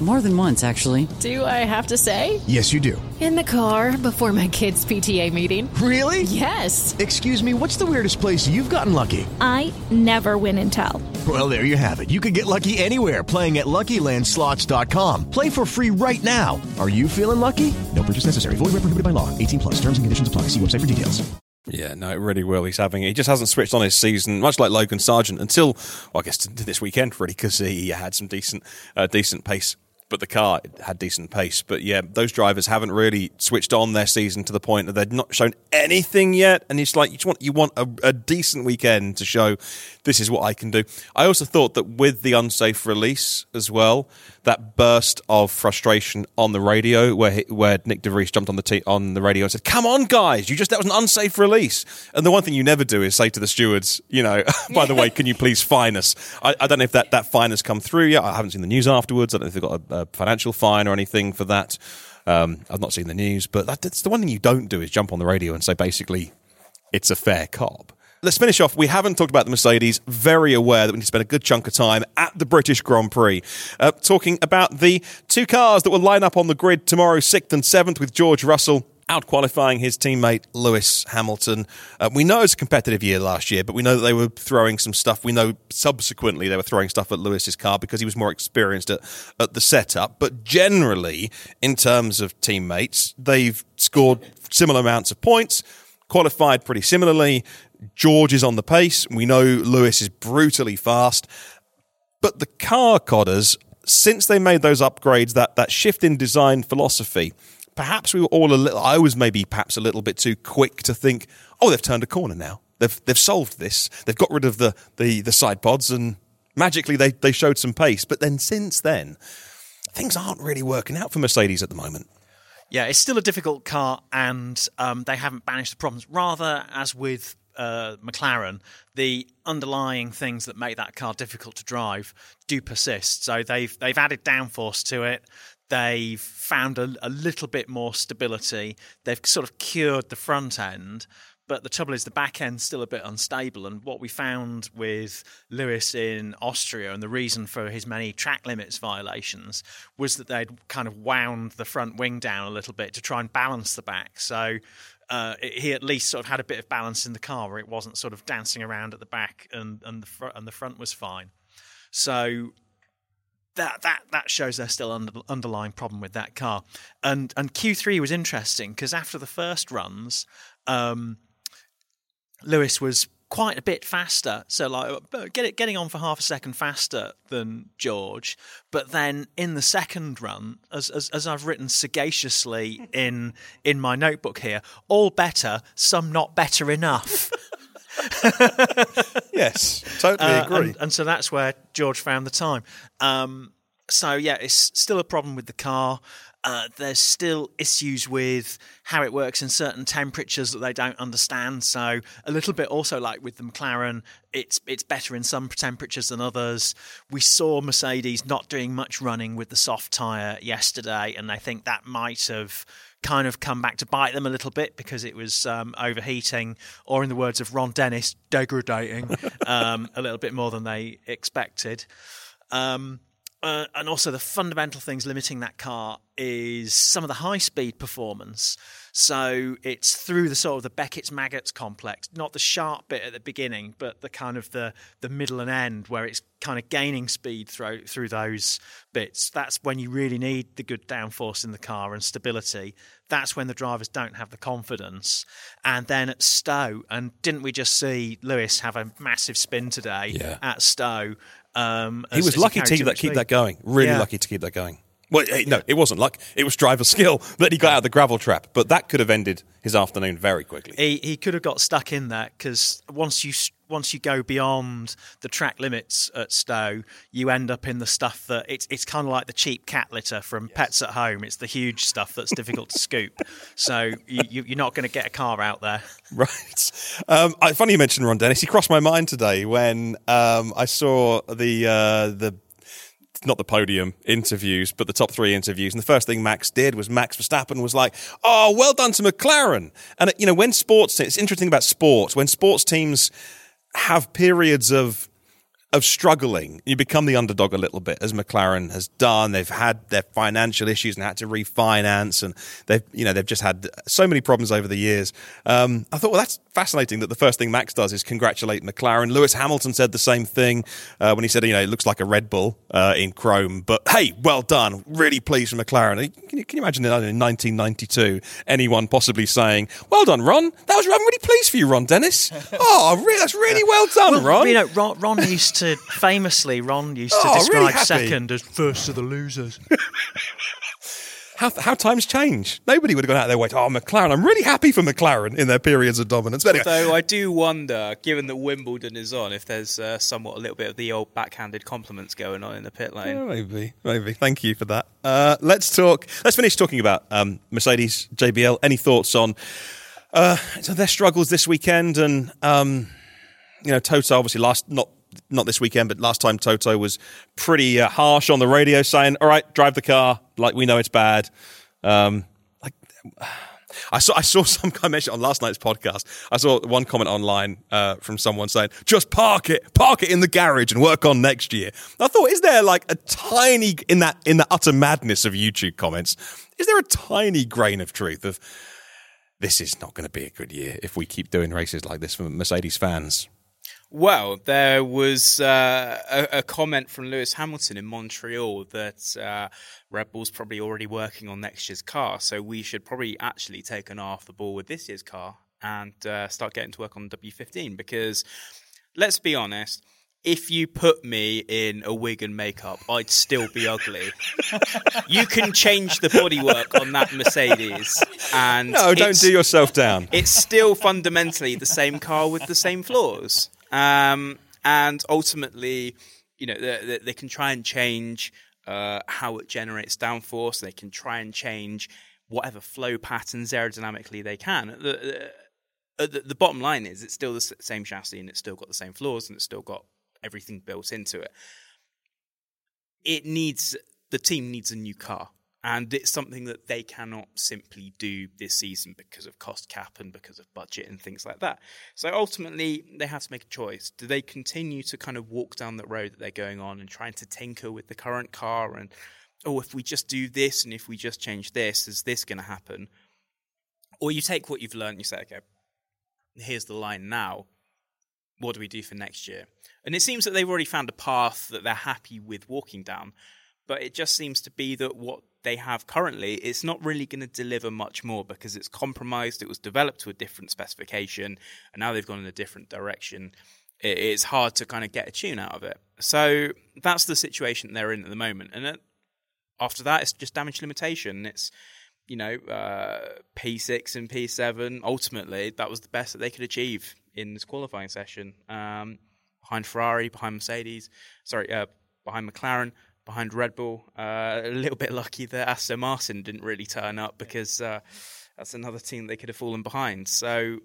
More than once, actually. Do I have to say? Yes, you do. In the car before my kids' PTA meeting. Really? Yes. Excuse me, what's the weirdest place you've gotten lucky? I never win and tell. Well, there you have it. You can get lucky anywhere playing at LuckyLandSlots.com. Play for free right now. Are you feeling lucky? No purchase necessary. Void where prohibited by law. 18 plus. Terms and conditions apply. See website for details. Yeah, no, it really will. He's having He just hasn't switched on his season, much like Logan Sargent, until well, I guess this weekend, really, because he had some decent, uh, decent pace but the car had decent pace. But yeah, those drivers haven't really switched on their season to the point that they've not shown anything yet. And it's like you want you want a, a, decent weekend to show this is what I can do. I also thought that with the unsafe release as well, that burst of frustration on the radio where he, where Nyck de Vries jumped on the t- on the radio and said, "Come on, guys, you just that was an unsafe release." And the one thing you never do is say to the stewards, you know, by the way, can you please fine us? I, I, don't know if that that fine has come through yet. I haven't seen the news afterwards. I don't know if they've got a, a financial fine or anything for that. Um, I've not seen the news, but that, that's the one thing you don't do is jump on the radio and say basically it's a fair cop. Let's finish off. We haven't talked about the Mercedes. Very aware that we need to spend a good chunk of time at the British Grand Prix uh, talking about the two cars that will line up on the grid tomorrow, 6th and 7th, with George Russell out qualifying his teammate Lewis Hamilton. Uh, we know it's a competitive year last year, but we know that they were throwing some stuff. We know subsequently they were throwing stuff at Lewis's car because he was more experienced at, at the setup. But generally, in terms of teammates, they've scored similar amounts of points, qualified pretty similarly. George is on the pace. We know Lewis is brutally fast. But the car codders, since they made those upgrades, that, that shift in design philosophy, perhaps we were all a little, I was maybe perhaps a little bit too quick to think, oh, they've turned a corner now. They've, they've solved this. They've got rid of the, the, the side pods and magically they, they showed some pace. But then since then, things aren't really working out for Mercedes at the moment. Yeah, it's still a difficult car, and um, they haven't banished the problems. Rather, as with uh, McLaren, the underlying things that make that car difficult to drive do persist. So they've they've added downforce to it. They've found a, a little bit more stability. They've sort of cured the front end, but the trouble is the back end's still a bit unstable. And what we found with Lewis in Austria, and the reason for his many track limits violations, was that they'd kind of wound the front wing down a little bit to try and balance the back. So uh, he at least sort of had a bit of balance in the car where it wasn't sort of dancing around at the back and and the front and the front was fine. So that that that shows there's still under, underlying problem with that car. And and Q3 was interesting because after the first runs, um, Lewis was quite a bit faster. So like uh, get it getting on for half a second faster than George. But then in the second run, as as, as I've written sagaciously in in my notebook here, all better, some not better enough. yes, totally uh, agree. And, and, so that's where George found the time. Um, so yeah, it's still a problem with the car. Uh, there's still issues with how it works in certain temperatures that they don't understand. So a little bit also like with the McLaren, it's it's better in some temperatures than others. We saw Mercedes not doing much running with the soft tyre yesterday, and I think that might have kind of come back to bite them a little bit because it was um, overheating, or in the words of Ron Dennis, degrading um, a little bit more than they expected. Um, uh, and also the fundamental things limiting that car is some of the high speed performance. So it's through the sort of the Becketts Maggotts complex, not the sharp bit at the beginning, but the kind of the the middle and end where it's kind of gaining speed through through those bits. That's when you really need the good downforce in the car and stability. That's when the drivers don't have the confidence. And then at Stowe, and didn't we just see Lewis have a massive spin today Yeah. at Stowe? Um, He as- was lucky to keep that, keep that going. Really Yeah. lucky to keep that going. Well, no, it wasn't luck. It was driver skill that he got out of the gravel trap. But that could have ended his afternoon very quickly. He he could have got stuck in there because once you once you go beyond the track limits at Stowe, you end up in the stuff that it's it's kind of like the cheap cat litter from Pets at Home. It's the huge stuff that's difficult to scoop. So you, you, you're not going to get a car out there. Right. Um, I, funny you mentioned Ron Dennis. He crossed my mind today when um, I saw the uh, the not the podium interviews, but the top three interviews. And the first thing Max did was Max Verstappen was like, "Oh, well done to McLaren." And you know, when sports, it's interesting about sports when sports teams have periods of of struggling, you become the underdog a little bit, as McLaren has done. They've had their financial issues and had to refinance, and they've you know they've just had so many problems over the years. Um, I thought, well, that's fascinating that the first thing Max does is congratulate McLaren. Lewis Hamilton said the same thing uh, when he said, you know, it looks like a Red Bull uh, in chrome, but hey, well done, really pleased for McLaren. Can you, can you imagine in I don't know, 1992 anyone possibly saying, "Well done, Ron. That was I'm really pleased for you, Ron Dennis. Oh, really, that's really well done, Well, Ron." You know, Ron, Ron used to famously Ron used to Oh, describe happy. second as first of the losers. how, how times change. Nobody would have gone out there way. To, oh, McLaren. I'm really happy for McLaren in their periods of dominance. But anyway, Though I do wonder, given that Wimbledon is on, if there's uh, somewhat a little bit of the old backhanded compliments going on in the pit lane. Yeah, maybe, maybe. Thank you for that. Uh, let's talk. Let's finish talking about um, Mercedes JBL. Any thoughts on uh, so their struggles this weekend? And um, you know, Toto obviously last not not this weekend, but last time Toto was pretty uh, harsh on the radio, saying, "All right, drive the car like we know it's bad." Um, like. I saw I saw some guy mention on last night's podcast. I saw one comment online uh, from someone saying, "Just park it, park it in the garage and work on next year." I thought, is there like a tiny in that in the utter madness of YouTube comments? Is there a tiny grain of truth of this is not going to be a good year if we keep doing races like this for Mercedes fans? Well, there was uh, a, a comment from Lewis Hamilton in Montreal that uh, Red Bull's probably already working on next year's car, so we should probably actually take an eye off the ball with this year's car and uh, start getting to work on W15 because let's be honest. If you put me in a wig and makeup, I'd still be ugly. you can change the bodywork on that Mercedes, and No, don't do yourself down. it's still fundamentally the same car with the same flaws. Um, and ultimately, you know, they, they, can try and change uh, how it generates downforce. They can try and change whatever flow patterns aerodynamically they can. The, the, uh, the, the bottom line is it's still the same chassis and it's still got the same flaws and it's still got everything built into it. It needs the team needs a new car. And it's something that they cannot simply do this season because of cost cap and because of budget and things like that. So ultimately, they have to make a choice. Do they continue to kind of walk down that road that they're going on and trying to tinker with the current car and, oh, if we just do this and if we just change this, is this going to happen? Or you take what you've learned and you say, okay, here's the line now. What do we do for next year? And it seems that they've already found a path that they're happy with walking down but it just seems to be that what they have currently it's not really going to deliver much more because it's compromised it was developed to a different specification and now they've gone in a different direction. It's hard to kind of get a tune out of it. So that's the situation they're in at the moment and it, after that it's just damage limitation. It's you know uh, p6 and p7 ultimately that was the best that they could achieve in this qualifying session. Um, behind ferrari behind mercedes sorry uh, behind mclaren behind Red Bull. Uh, a little bit lucky that Aston Martin didn't really turn up because uh, that's another team they could have fallen behind. So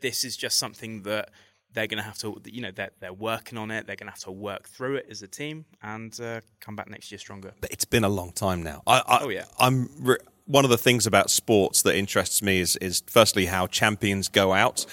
this is just something that they're going to have to, you know, they're, they're working on it. They're going to have to work through it as a team and uh, come back next year stronger. But it's been a long time now. I, I, Oh, yeah. I'm re- one of the things about sports that interests me is, is firstly how champions go out.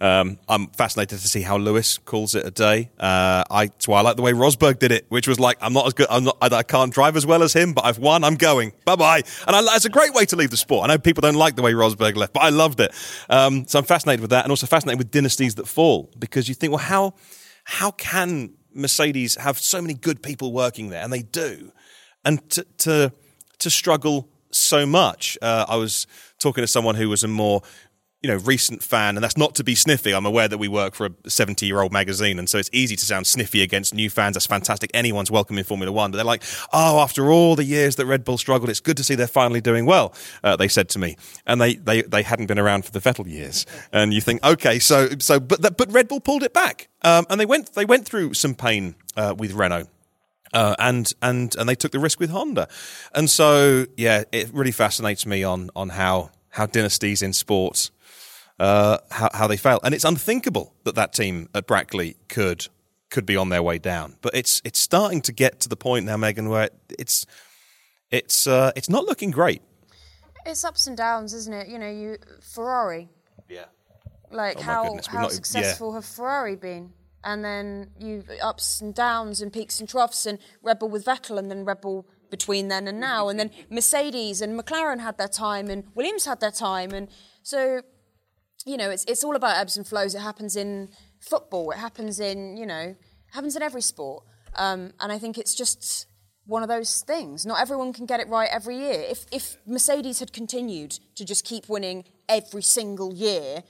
Um, I'm fascinated to see how Lewis calls it a day. Uh, I, I like the way Rosberg did it, which was like, I'm not as good, I'm not, I, I can't drive as well as him, but I've won, I'm going. Bye bye. And I, it's a great way to leave the sport. I know people don't like the way Rosberg left, but I loved it. Um, so I'm fascinated with that and also fascinated with dynasties that fall because you think, well, how, how can Mercedes have so many good people working there? And they do. And to, to, to struggle so much. Uh, I was talking to someone who was a more you know recent fan and that's not to be sniffy. I'm aware that we work for a 70 year old magazine and so it's easy to sound sniffy against new fans. That's fantastic. Anyone's welcome in formula one. But they're like oh after all the years that red bull struggled it's good to see they're finally doing well uh, they said to me. And they, they they hadn't been around for the vettel years. And you think okay so so but but red bull pulled it back. Um, and they went they went through some pain uh, with renault uh, and and and they took the risk with Honda, and so yeah, it really fascinates me on on how how dynasties in sports uh, how how they fail, and it's unthinkable that that team at Brackley could could be on their way down, but it's it's starting to get to the point now, Megan, where it's it's uh, it's not looking great. It's ups and downs, isn't it? You know, you Ferrari. Yeah. Like Oh how goodness, how not- yeah. successful have Ferrari been? And then you ups and downs and peaks and troughs and Red Bull with Vettel and then Red Bull between then and now and then Mercedes and McLaren had their time and Williams had their time and so you know it's it's all about ebbs and flows. It happens in football. It happens in you know happens in every sport. Um, and I think it's just one of those things. Not everyone can get it right every year. If if Mercedes had continued to just keep winning every single year,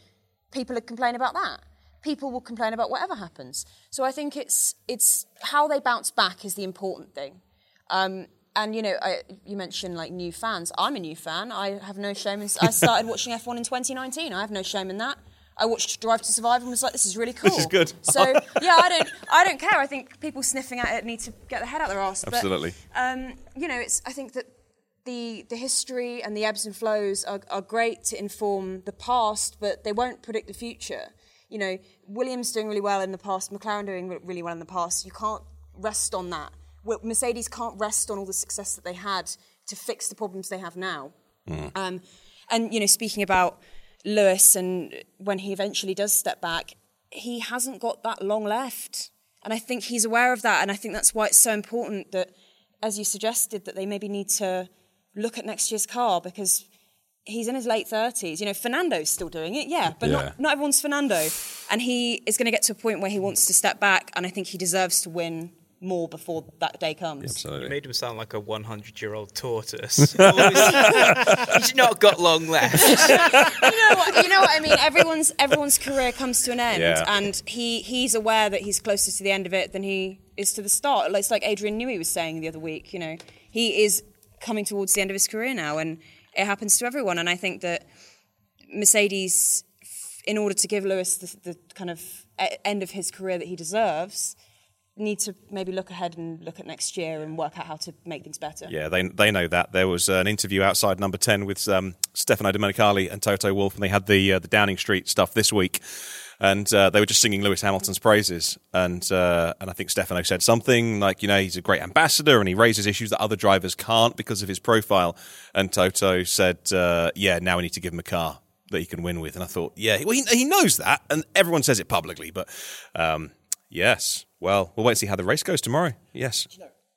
people would complain about that. People will complain about whatever happens. So I think it's it's how they bounce back is the important thing. Um, and you know, I, you mentioned like new fans. I'm a new fan. I have no shame. In, I started watching F1 in 2019. I have no shame in that. I watched Drive to Survive and was like, "This is really cool." This is good. So yeah, I don't, I don't care. I think people sniffing at it need to get their head out their. But, Absolutely. um, you know, it's. I think that the the history and the ebbs and flows are, are great to inform the past, but they won't predict the future. You know, Williams doing really well in the past, McLaren doing really well in the past. You can't rest on that. Mercedes can't rest on all the success that they had to fix the problems they have now. Um, and you know, speaking about Lewis and when he eventually does step back, he hasn't got that long left, and I think he's aware of that. And I think that's why it's so important that, as you suggested, that they maybe need to look at next year's car because he's in his late thirties. You know, Fernando's still doing it, yeah, but Yeah. not not everyone's Fernando, and he is going to get to a point where he wants to step back, and I think he deserves to win more before that day comes. You made him sound like a 100 year old tortoise. He's not got long left. you know what? You know what I mean. Everyone's everyone's career comes to an end, Yeah. and he he's aware that he's closer to the end of it than he is to the start. It's like Adrian Newey was saying the other week. You know, he is coming towards the end of his career now, and it happens to everyone. And I think that Mercedes, in order to give Lewis the, the kind of end of his career that he deserves. Need to maybe look ahead and look at next year and work out how to make things better. Yeah, they they know that. There was an interview outside number ten with um, Stefano Domenicali and Toto Wolff, and they had the uh, the Downing Street stuff this week, and uh, they were just singing Lewis Hamilton's praises, and uh, and I think Stefano said something like, you know, he's a great ambassador, and he raises issues that other drivers can't because of his profile, and Toto said, uh, yeah, now we need to give him a car that he can win with, and I thought, yeah, well, he, he knows that, and everyone says it publicly, but um, yes, well, we'll wait and see how the race goes tomorrow. Yes.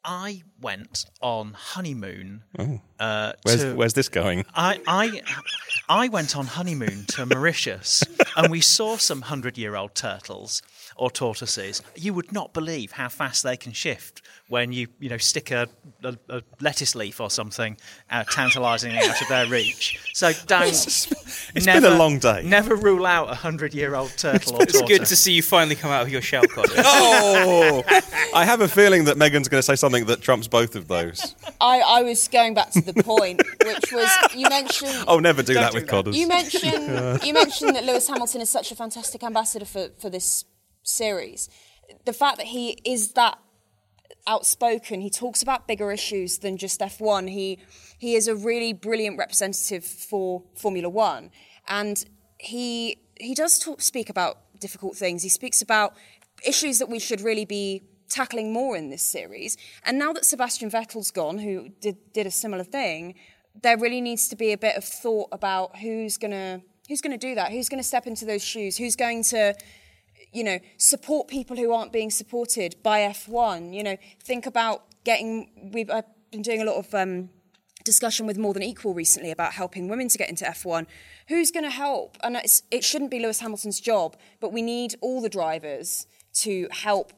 I went on honeymoon. Oh. Uh, Where's, to- where's this going? I, I, I went on honeymoon to Mauritius and we saw some hundred year old turtles or tortoises. You would not believe how fast they can shift when you, you know, stick a, a, a lettuce leaf or something uh, tantalising out of their reach. So don't. It's been a long day. Never rule out a hundred year old turtle or tortoise. It's good to see you finally come out of your shell, Colin. oh, I have a feeling that Megan's going to say something that trumps both of those. I, I was going back to the point, which was you mentioned. Oh, never do that with Codders. You mentioned you mentioned that Lewis Hamilton is such a fantastic ambassador for, for this series. The fact that he is that outspoken. He talks about bigger issues than just F1. He he is a really brilliant representative for Formula One, and he he does talk, speak about difficult things. He speaks about issues that we should really be tackling more in this series. And now that Sebastian Vettel's gone, who did did a similar thing, there really needs to be a bit of thought about who's gonna who's gonna do that. Who's gonna step into those shoes? Who's going to you know, support people who aren't being supported by F1. You know, think about getting. We've I've been doing a lot of um, discussion with More Than Equal recently about helping women to get into F1. Who's going to help? And it shouldn't be Lewis Hamilton's job, but we need all the drivers to help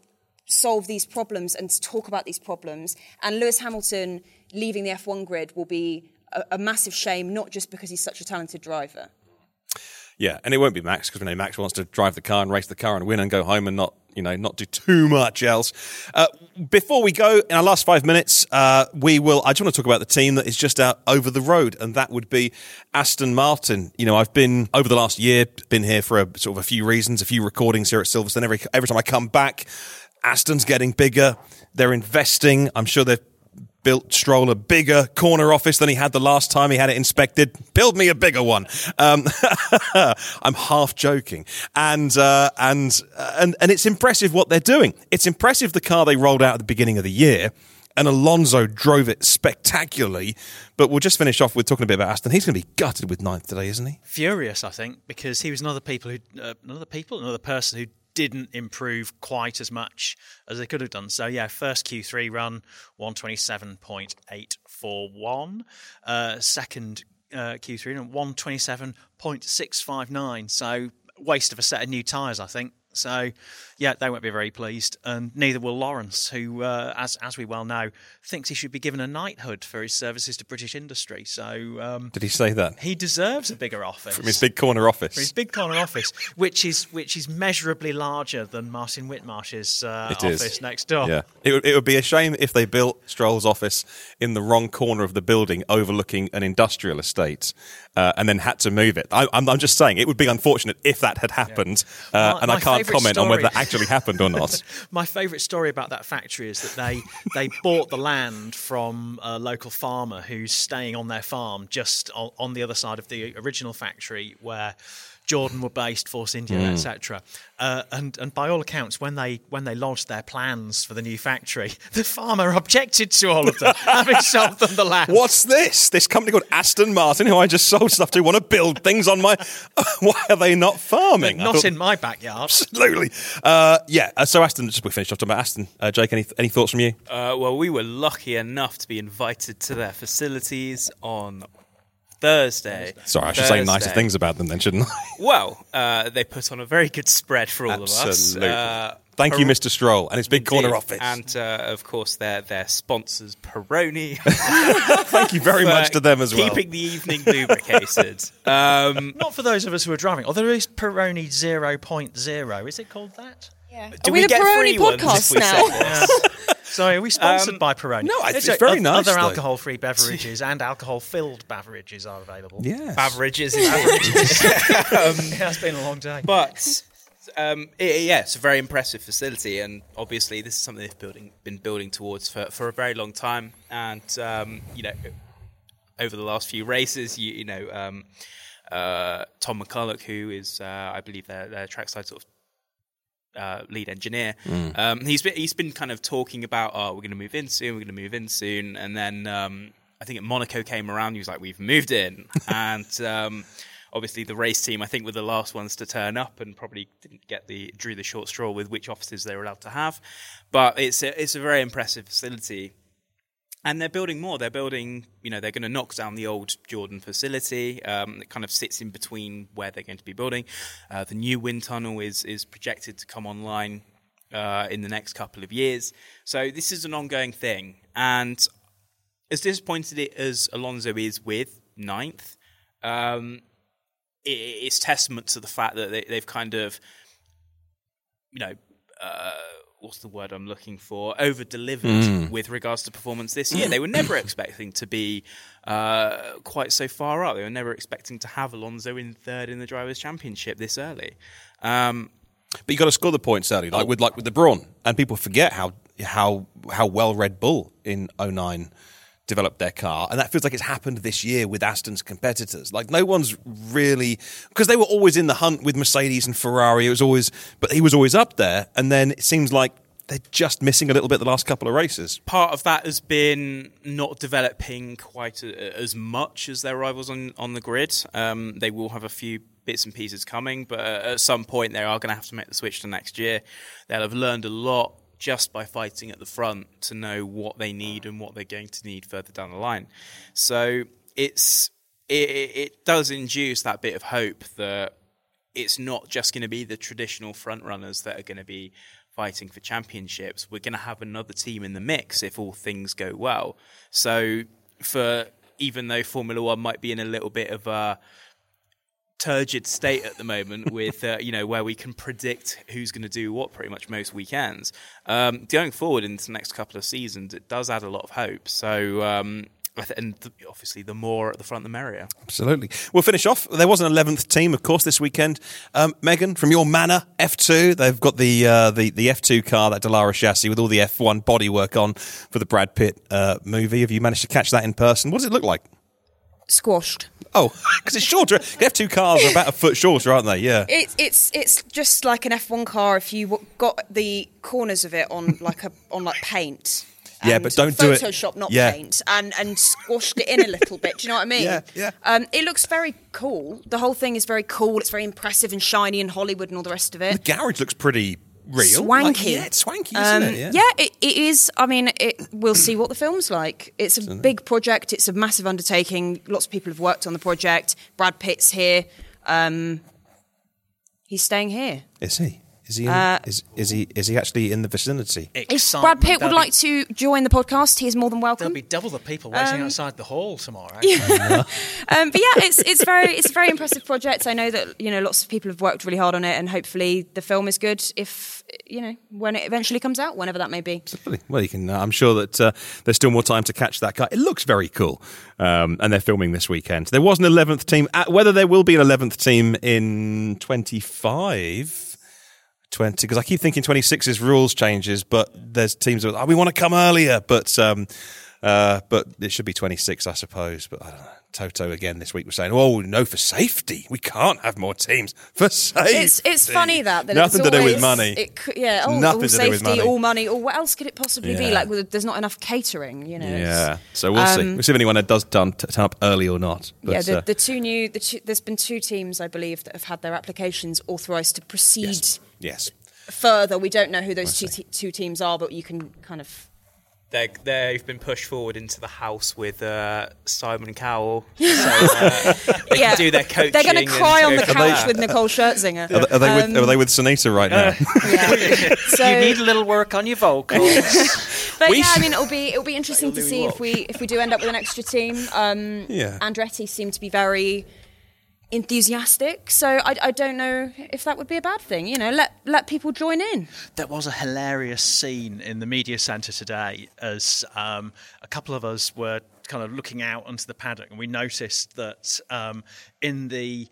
solve these problems and to talk about these problems. And Lewis Hamilton leaving the F1 grid will be a, a massive shame, not just because he's such a talented driver. Yeah, and it won't be Max because we know Max wants to drive the car and race the car and win and go home and not, you know, not do too much else. Uh, before we go, in our last five minutes, uh, we will. I just want to talk about the team that is just out over the road, and that would be Aston Martin. You know, I've been over the last year, been here for a sort of a few reasons, a few recordings here at Silverstone. Every every time I come back, Aston's getting bigger. They're investing. I'm sure they're built Stroll a bigger corner office than he had the last time he had it inspected. Build me a bigger one. Um, I'm half joking, and uh, and and and it's impressive what they're doing. It's impressive the car they rolled out at the beginning of the year. And Alonso drove it spectacularly. But we'll just finish off with talking a bit about Aston. He's going to be gutted with ninth today, isn't he? Furious, I think, because he was another people who, uh, another people, another person who didn't improve quite as much as they could have done. So yeah, first Q3 run, 127.841. Uh, second uh, Q3 run 127.659. So waste of a set of new tyres, I think. So, yeah, they won't be very pleased, and neither will Lawrence, who, uh, as as we well know, thinks he should be given a knighthood for his services to British industry. So, um, did he say that he deserves a bigger office from his big corner office? From his big corner office, which is which is measurably larger than Martin Whitmarsh's uh, office is. next door. Yeah, it would, it would be a shame if they built Stroll's office in the wrong corner of the building, overlooking an industrial estate, uh, and then had to move it. I, am just saying it would be unfortunate if that had happened, yeah. my, and I can't comment story. on whether that actually happened or not. my favourite story about that factory is that they they bought the land from a local farmer who's staying on their farm just on, on the other side of the original factory where Jordan were based, Force India, mm. etc. Uh, and and by all accounts, when they when they lodged their plans for the new factory, the farmer objected to all of them, having sold them the land. What's this? This company called Aston Martin, who I just sold stuff to, want to build things on my. Why are they not farming? Not thought, in my backyard. Absolutely. Uh, yeah. Uh, so Aston, just we finished off talking about Aston. Uh, Jake, any any thoughts from you? Uh, well, we were lucky enough to be invited to their facilities on Thursday. Sorry, I should Thursday. say nicer things about them then, shouldn't I? Well, uh, they put on a very good spread for all Absolutely. of us. Uh, Thank you, Mr. Stroll, and his big Indeed. corner office. And, uh, of course, their, their sponsors, Peroni. Thank you very much to them as well. Keeping the evening lubricated. Um, Not for those of us who are driving. Oh, there is Peroni 0.0. Is it called that? Yeah. Do are we, we get Peroni free podcast now? Sorry, are we sponsored um, by Peroni? No, it's, it's very nice. Other alcohol-free beverages and alcohol-filled beverages are available. Yeah, beverages. beverages. um, it has been a long day, but. Um, it, yeah, it's a very impressive facility, and obviously this is something they've building, been building towards for, for a very long time. And um, you know, over the last few races, you, you know, um, uh, Tom McCullough, who is uh, I believe their, their trackside sort of uh, lead engineer. Mm. Um, he's been he's been kind of talking about, oh, we're going to move in soon, we're going to move in soon, and then um, I think Monaco came around. He was like, we've moved in, and um, obviously the race team I think were the last ones to turn up and probably didn't get the drew the short straw with which offices they were allowed to have. But it's a, it's a very impressive facility and they're building more. They're building, you know, they're going to knock down the old Jordan facility. Um, it kind of sits in between where they're going to be building. Uh, the new wind tunnel is is projected to come online uh, in the next couple of years. So this is an ongoing thing. And as disappointed as Alonso is with ninth, um, it, it's testament to the fact that they, have kind of, you know. Uh, what's the word I'm looking for? Over delivered mm. with regards to performance this year. They were never expecting to be uh, quite so far up. They were never expecting to have Alonso in third in the Drivers' Championship this early. Um, But you got to score the points early, like with like with the Brawn, and people forget how how how well Red Bull in 09 developed their car, and that feels like it's happened this year with Aston's competitors. Like no one's really because they were always in the hunt with Mercedes and Ferrari. It was always, but he was always up there, and then it seems like they're just missing a little bit the last couple of races. Part of that has been not developing quite a, as much as their rivals on on the grid. Um, they will have a few bits and pieces coming, but at some point they are going to have to make the switch to next year. They'll have learned a lot just by fighting at the front to know what they need and what they're going to need further down the line. So it's it, it does induce that bit of hope that it's not just going to be the traditional front runners that are going to be fighting for championships. We're going to have another team in the mix if all things go well. So for even though Formula One might be in a little bit of a turgid state at the moment with uh, you know where we can predict who's going to do what pretty much most weekends um, going forward into the next couple of seasons it does add a lot of hope so um, and obviously, the more at the front, the merrier. Absolutely. We'll finish off. There was an eleventh team, of course, this weekend. Um, Megan, from your manor, F two. They've got the uh, the the F two car, that Dallara chassis, with all the F one bodywork on for the Brad Pitt uh, movie. Have you managed to catch that in person? What does it look like? Squashed. Oh, because it's shorter. The F two cars are about a foot shorter, aren't they? Yeah. It's it's it's just like an F1 car if you w- got the corners of it on like a on like paint. Yeah, but don't do it- Photoshop, not Yeah. paint, and and squashed it in a little bit. Do you know what I mean? Yeah, yeah. Um, it looks very cool. The whole thing is very cool. It's very impressive and shiny and Hollywood and all the rest of it. The garage looks pretty real. Swanky. Like, yeah, it's swanky, isn't Um, it? Yeah. it, it is. I mean, it, we'll see what the film's like. It's a big project. It's a massive undertaking. Lots of people have worked on the project. Brad Pitt's here. Um, he's staying here. Is he? Is he? In, Uh, is is he? Is he actually in the vicinity? If Brad Pitt would There'll like to join the podcast, he is more than welcome. There'll be double the people waiting Um, outside the hall tomorrow. um, but yeah, it's it's very it's a very impressive project. I know that you know lots of people have worked really hard on it, and hopefully the film is good. If you know when it eventually comes out, whenever that may be. Well, you can. Uh, I'm sure that uh, there's still more time to catch that car. It looks very cool, um, and they're filming this weekend. There was an 11th team. Uh, whether there will be an 11th team in 25, 20, because I keep thinking 26's rules changes, but there's teams that oh, we want to come earlier, but um, uh, but it should be 26, I suppose. But I don't know. Toto again this week was saying, "Oh no, for safety, we can't have more teams for safety." It's it's funny that, that nothing it's to do with money. It, yeah, oh, Nothing all to do with safety, money. all money, or what else could it possibly be? Like, well, there's not enough catering, you know. Yeah, so we'll see. Um, We'll see if anyone does turn, turn up early or not. But, yeah, the, uh, the two new, the two, there's been two teams, I believe, that have had their applications authorised to proceed yes. Further. We don't know who those two, te- two teams are, but you can kind of. They're, they've been pushed forward into the house with uh, Simon Cowell. So uh, they yeah, can do their coaching. They're going to cry on the from couch there. with Nicole Scherzinger. Are, they- are they Um, with, are they with Sinitta right now? So- you need a little work on your vocals. But We yeah, I mean, it'll be it'll be interesting to see if we if we do end up with an extra team. Um, Yeah. Andretti seemed to be very enthusiastic, so I, I don't know if that would be a bad thing. You know, let let people join in. There was a hilarious scene in the media centre today as um, a couple of us were kind of looking out onto the paddock and we noticed that um, in the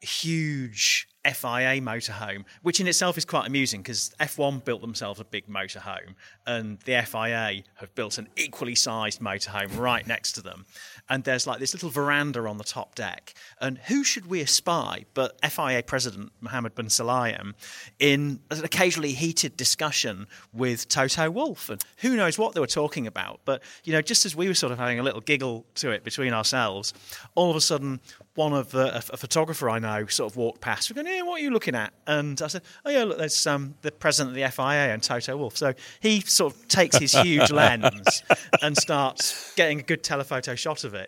huge FIA motorhome, which in itself is quite amusing because F1 built themselves a big motorhome and the FIA have built an equally sized motorhome right next to them. And there's like this little veranda on the top deck. And who should we espy but FIA President Mohammed bin Sulayem in an occasionally heated discussion with Toto Wolff? And who knows what they were talking about. But, you know, just as we were sort of having a little giggle to it between ourselves, all of a sudden, one of the, a, a photographer I know sort of walked past. We're going, "Yeah, what are you looking at?" And I said, "Oh yeah, look, there's um, the president of the FIA and Toto Wolff." So he sort of takes his huge lens and starts getting a good telephoto shot of it.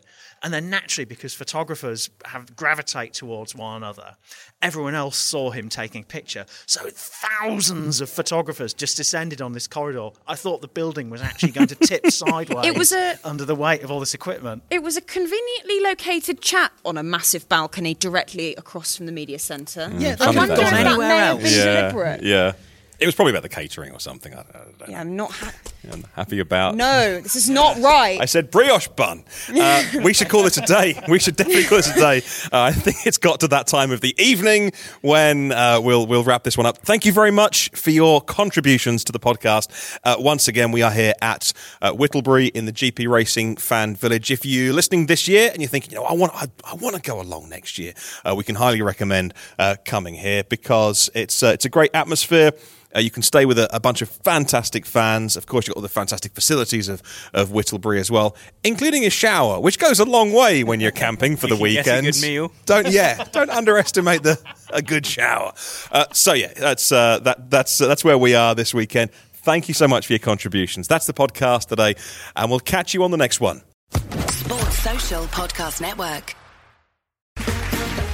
And then naturally, because photographers have gravitate towards one another, everyone else saw him taking a picture. So thousands of photographers just descended on this corridor. I thought the building was actually going to tip sideways It was a- under the weight of all this equipment. It was a conveniently located chat on a massive balcony directly across from the media centre. Yeah, I wonder could've if gone that anywhere may have else. been yeah, deliberate. yeah. It was probably about the catering or something. I don't, I don't Yeah, I'm not. Ha- know. I'm happy about. no, this is not right. I said brioche bun. Uh, we should call this a day. We should definitely call this a day. Uh, I think it's got to that time of the evening when uh, we'll we'll wrap this one up. Thank you very much for your contributions to the podcast. Uh, once again, we are here at uh, Whittlebury in the GP Racing Fan Village. If you're listening this year and you're thinking, you know, I want I, I want to go along next year, uh, we can highly recommend uh, coming here because it's uh, it's a great atmosphere. Uh, you can stay with a, a, bunch of fantastic fans. Of course, you've got all the fantastic facilities of, of Whittlebury as well, including a shower, which goes a long way when you're camping for the weekend. get a good meal. Don't yeah, don't underestimate the a good shower. Uh, so yeah, that's uh, that that's uh, that's where we are this weekend. Thank you so much for your contributions. That's the podcast today, and we'll catch you on the next one. Sports Social Podcast Network.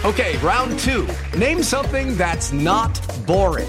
Okay, round two. Name something that's not boring.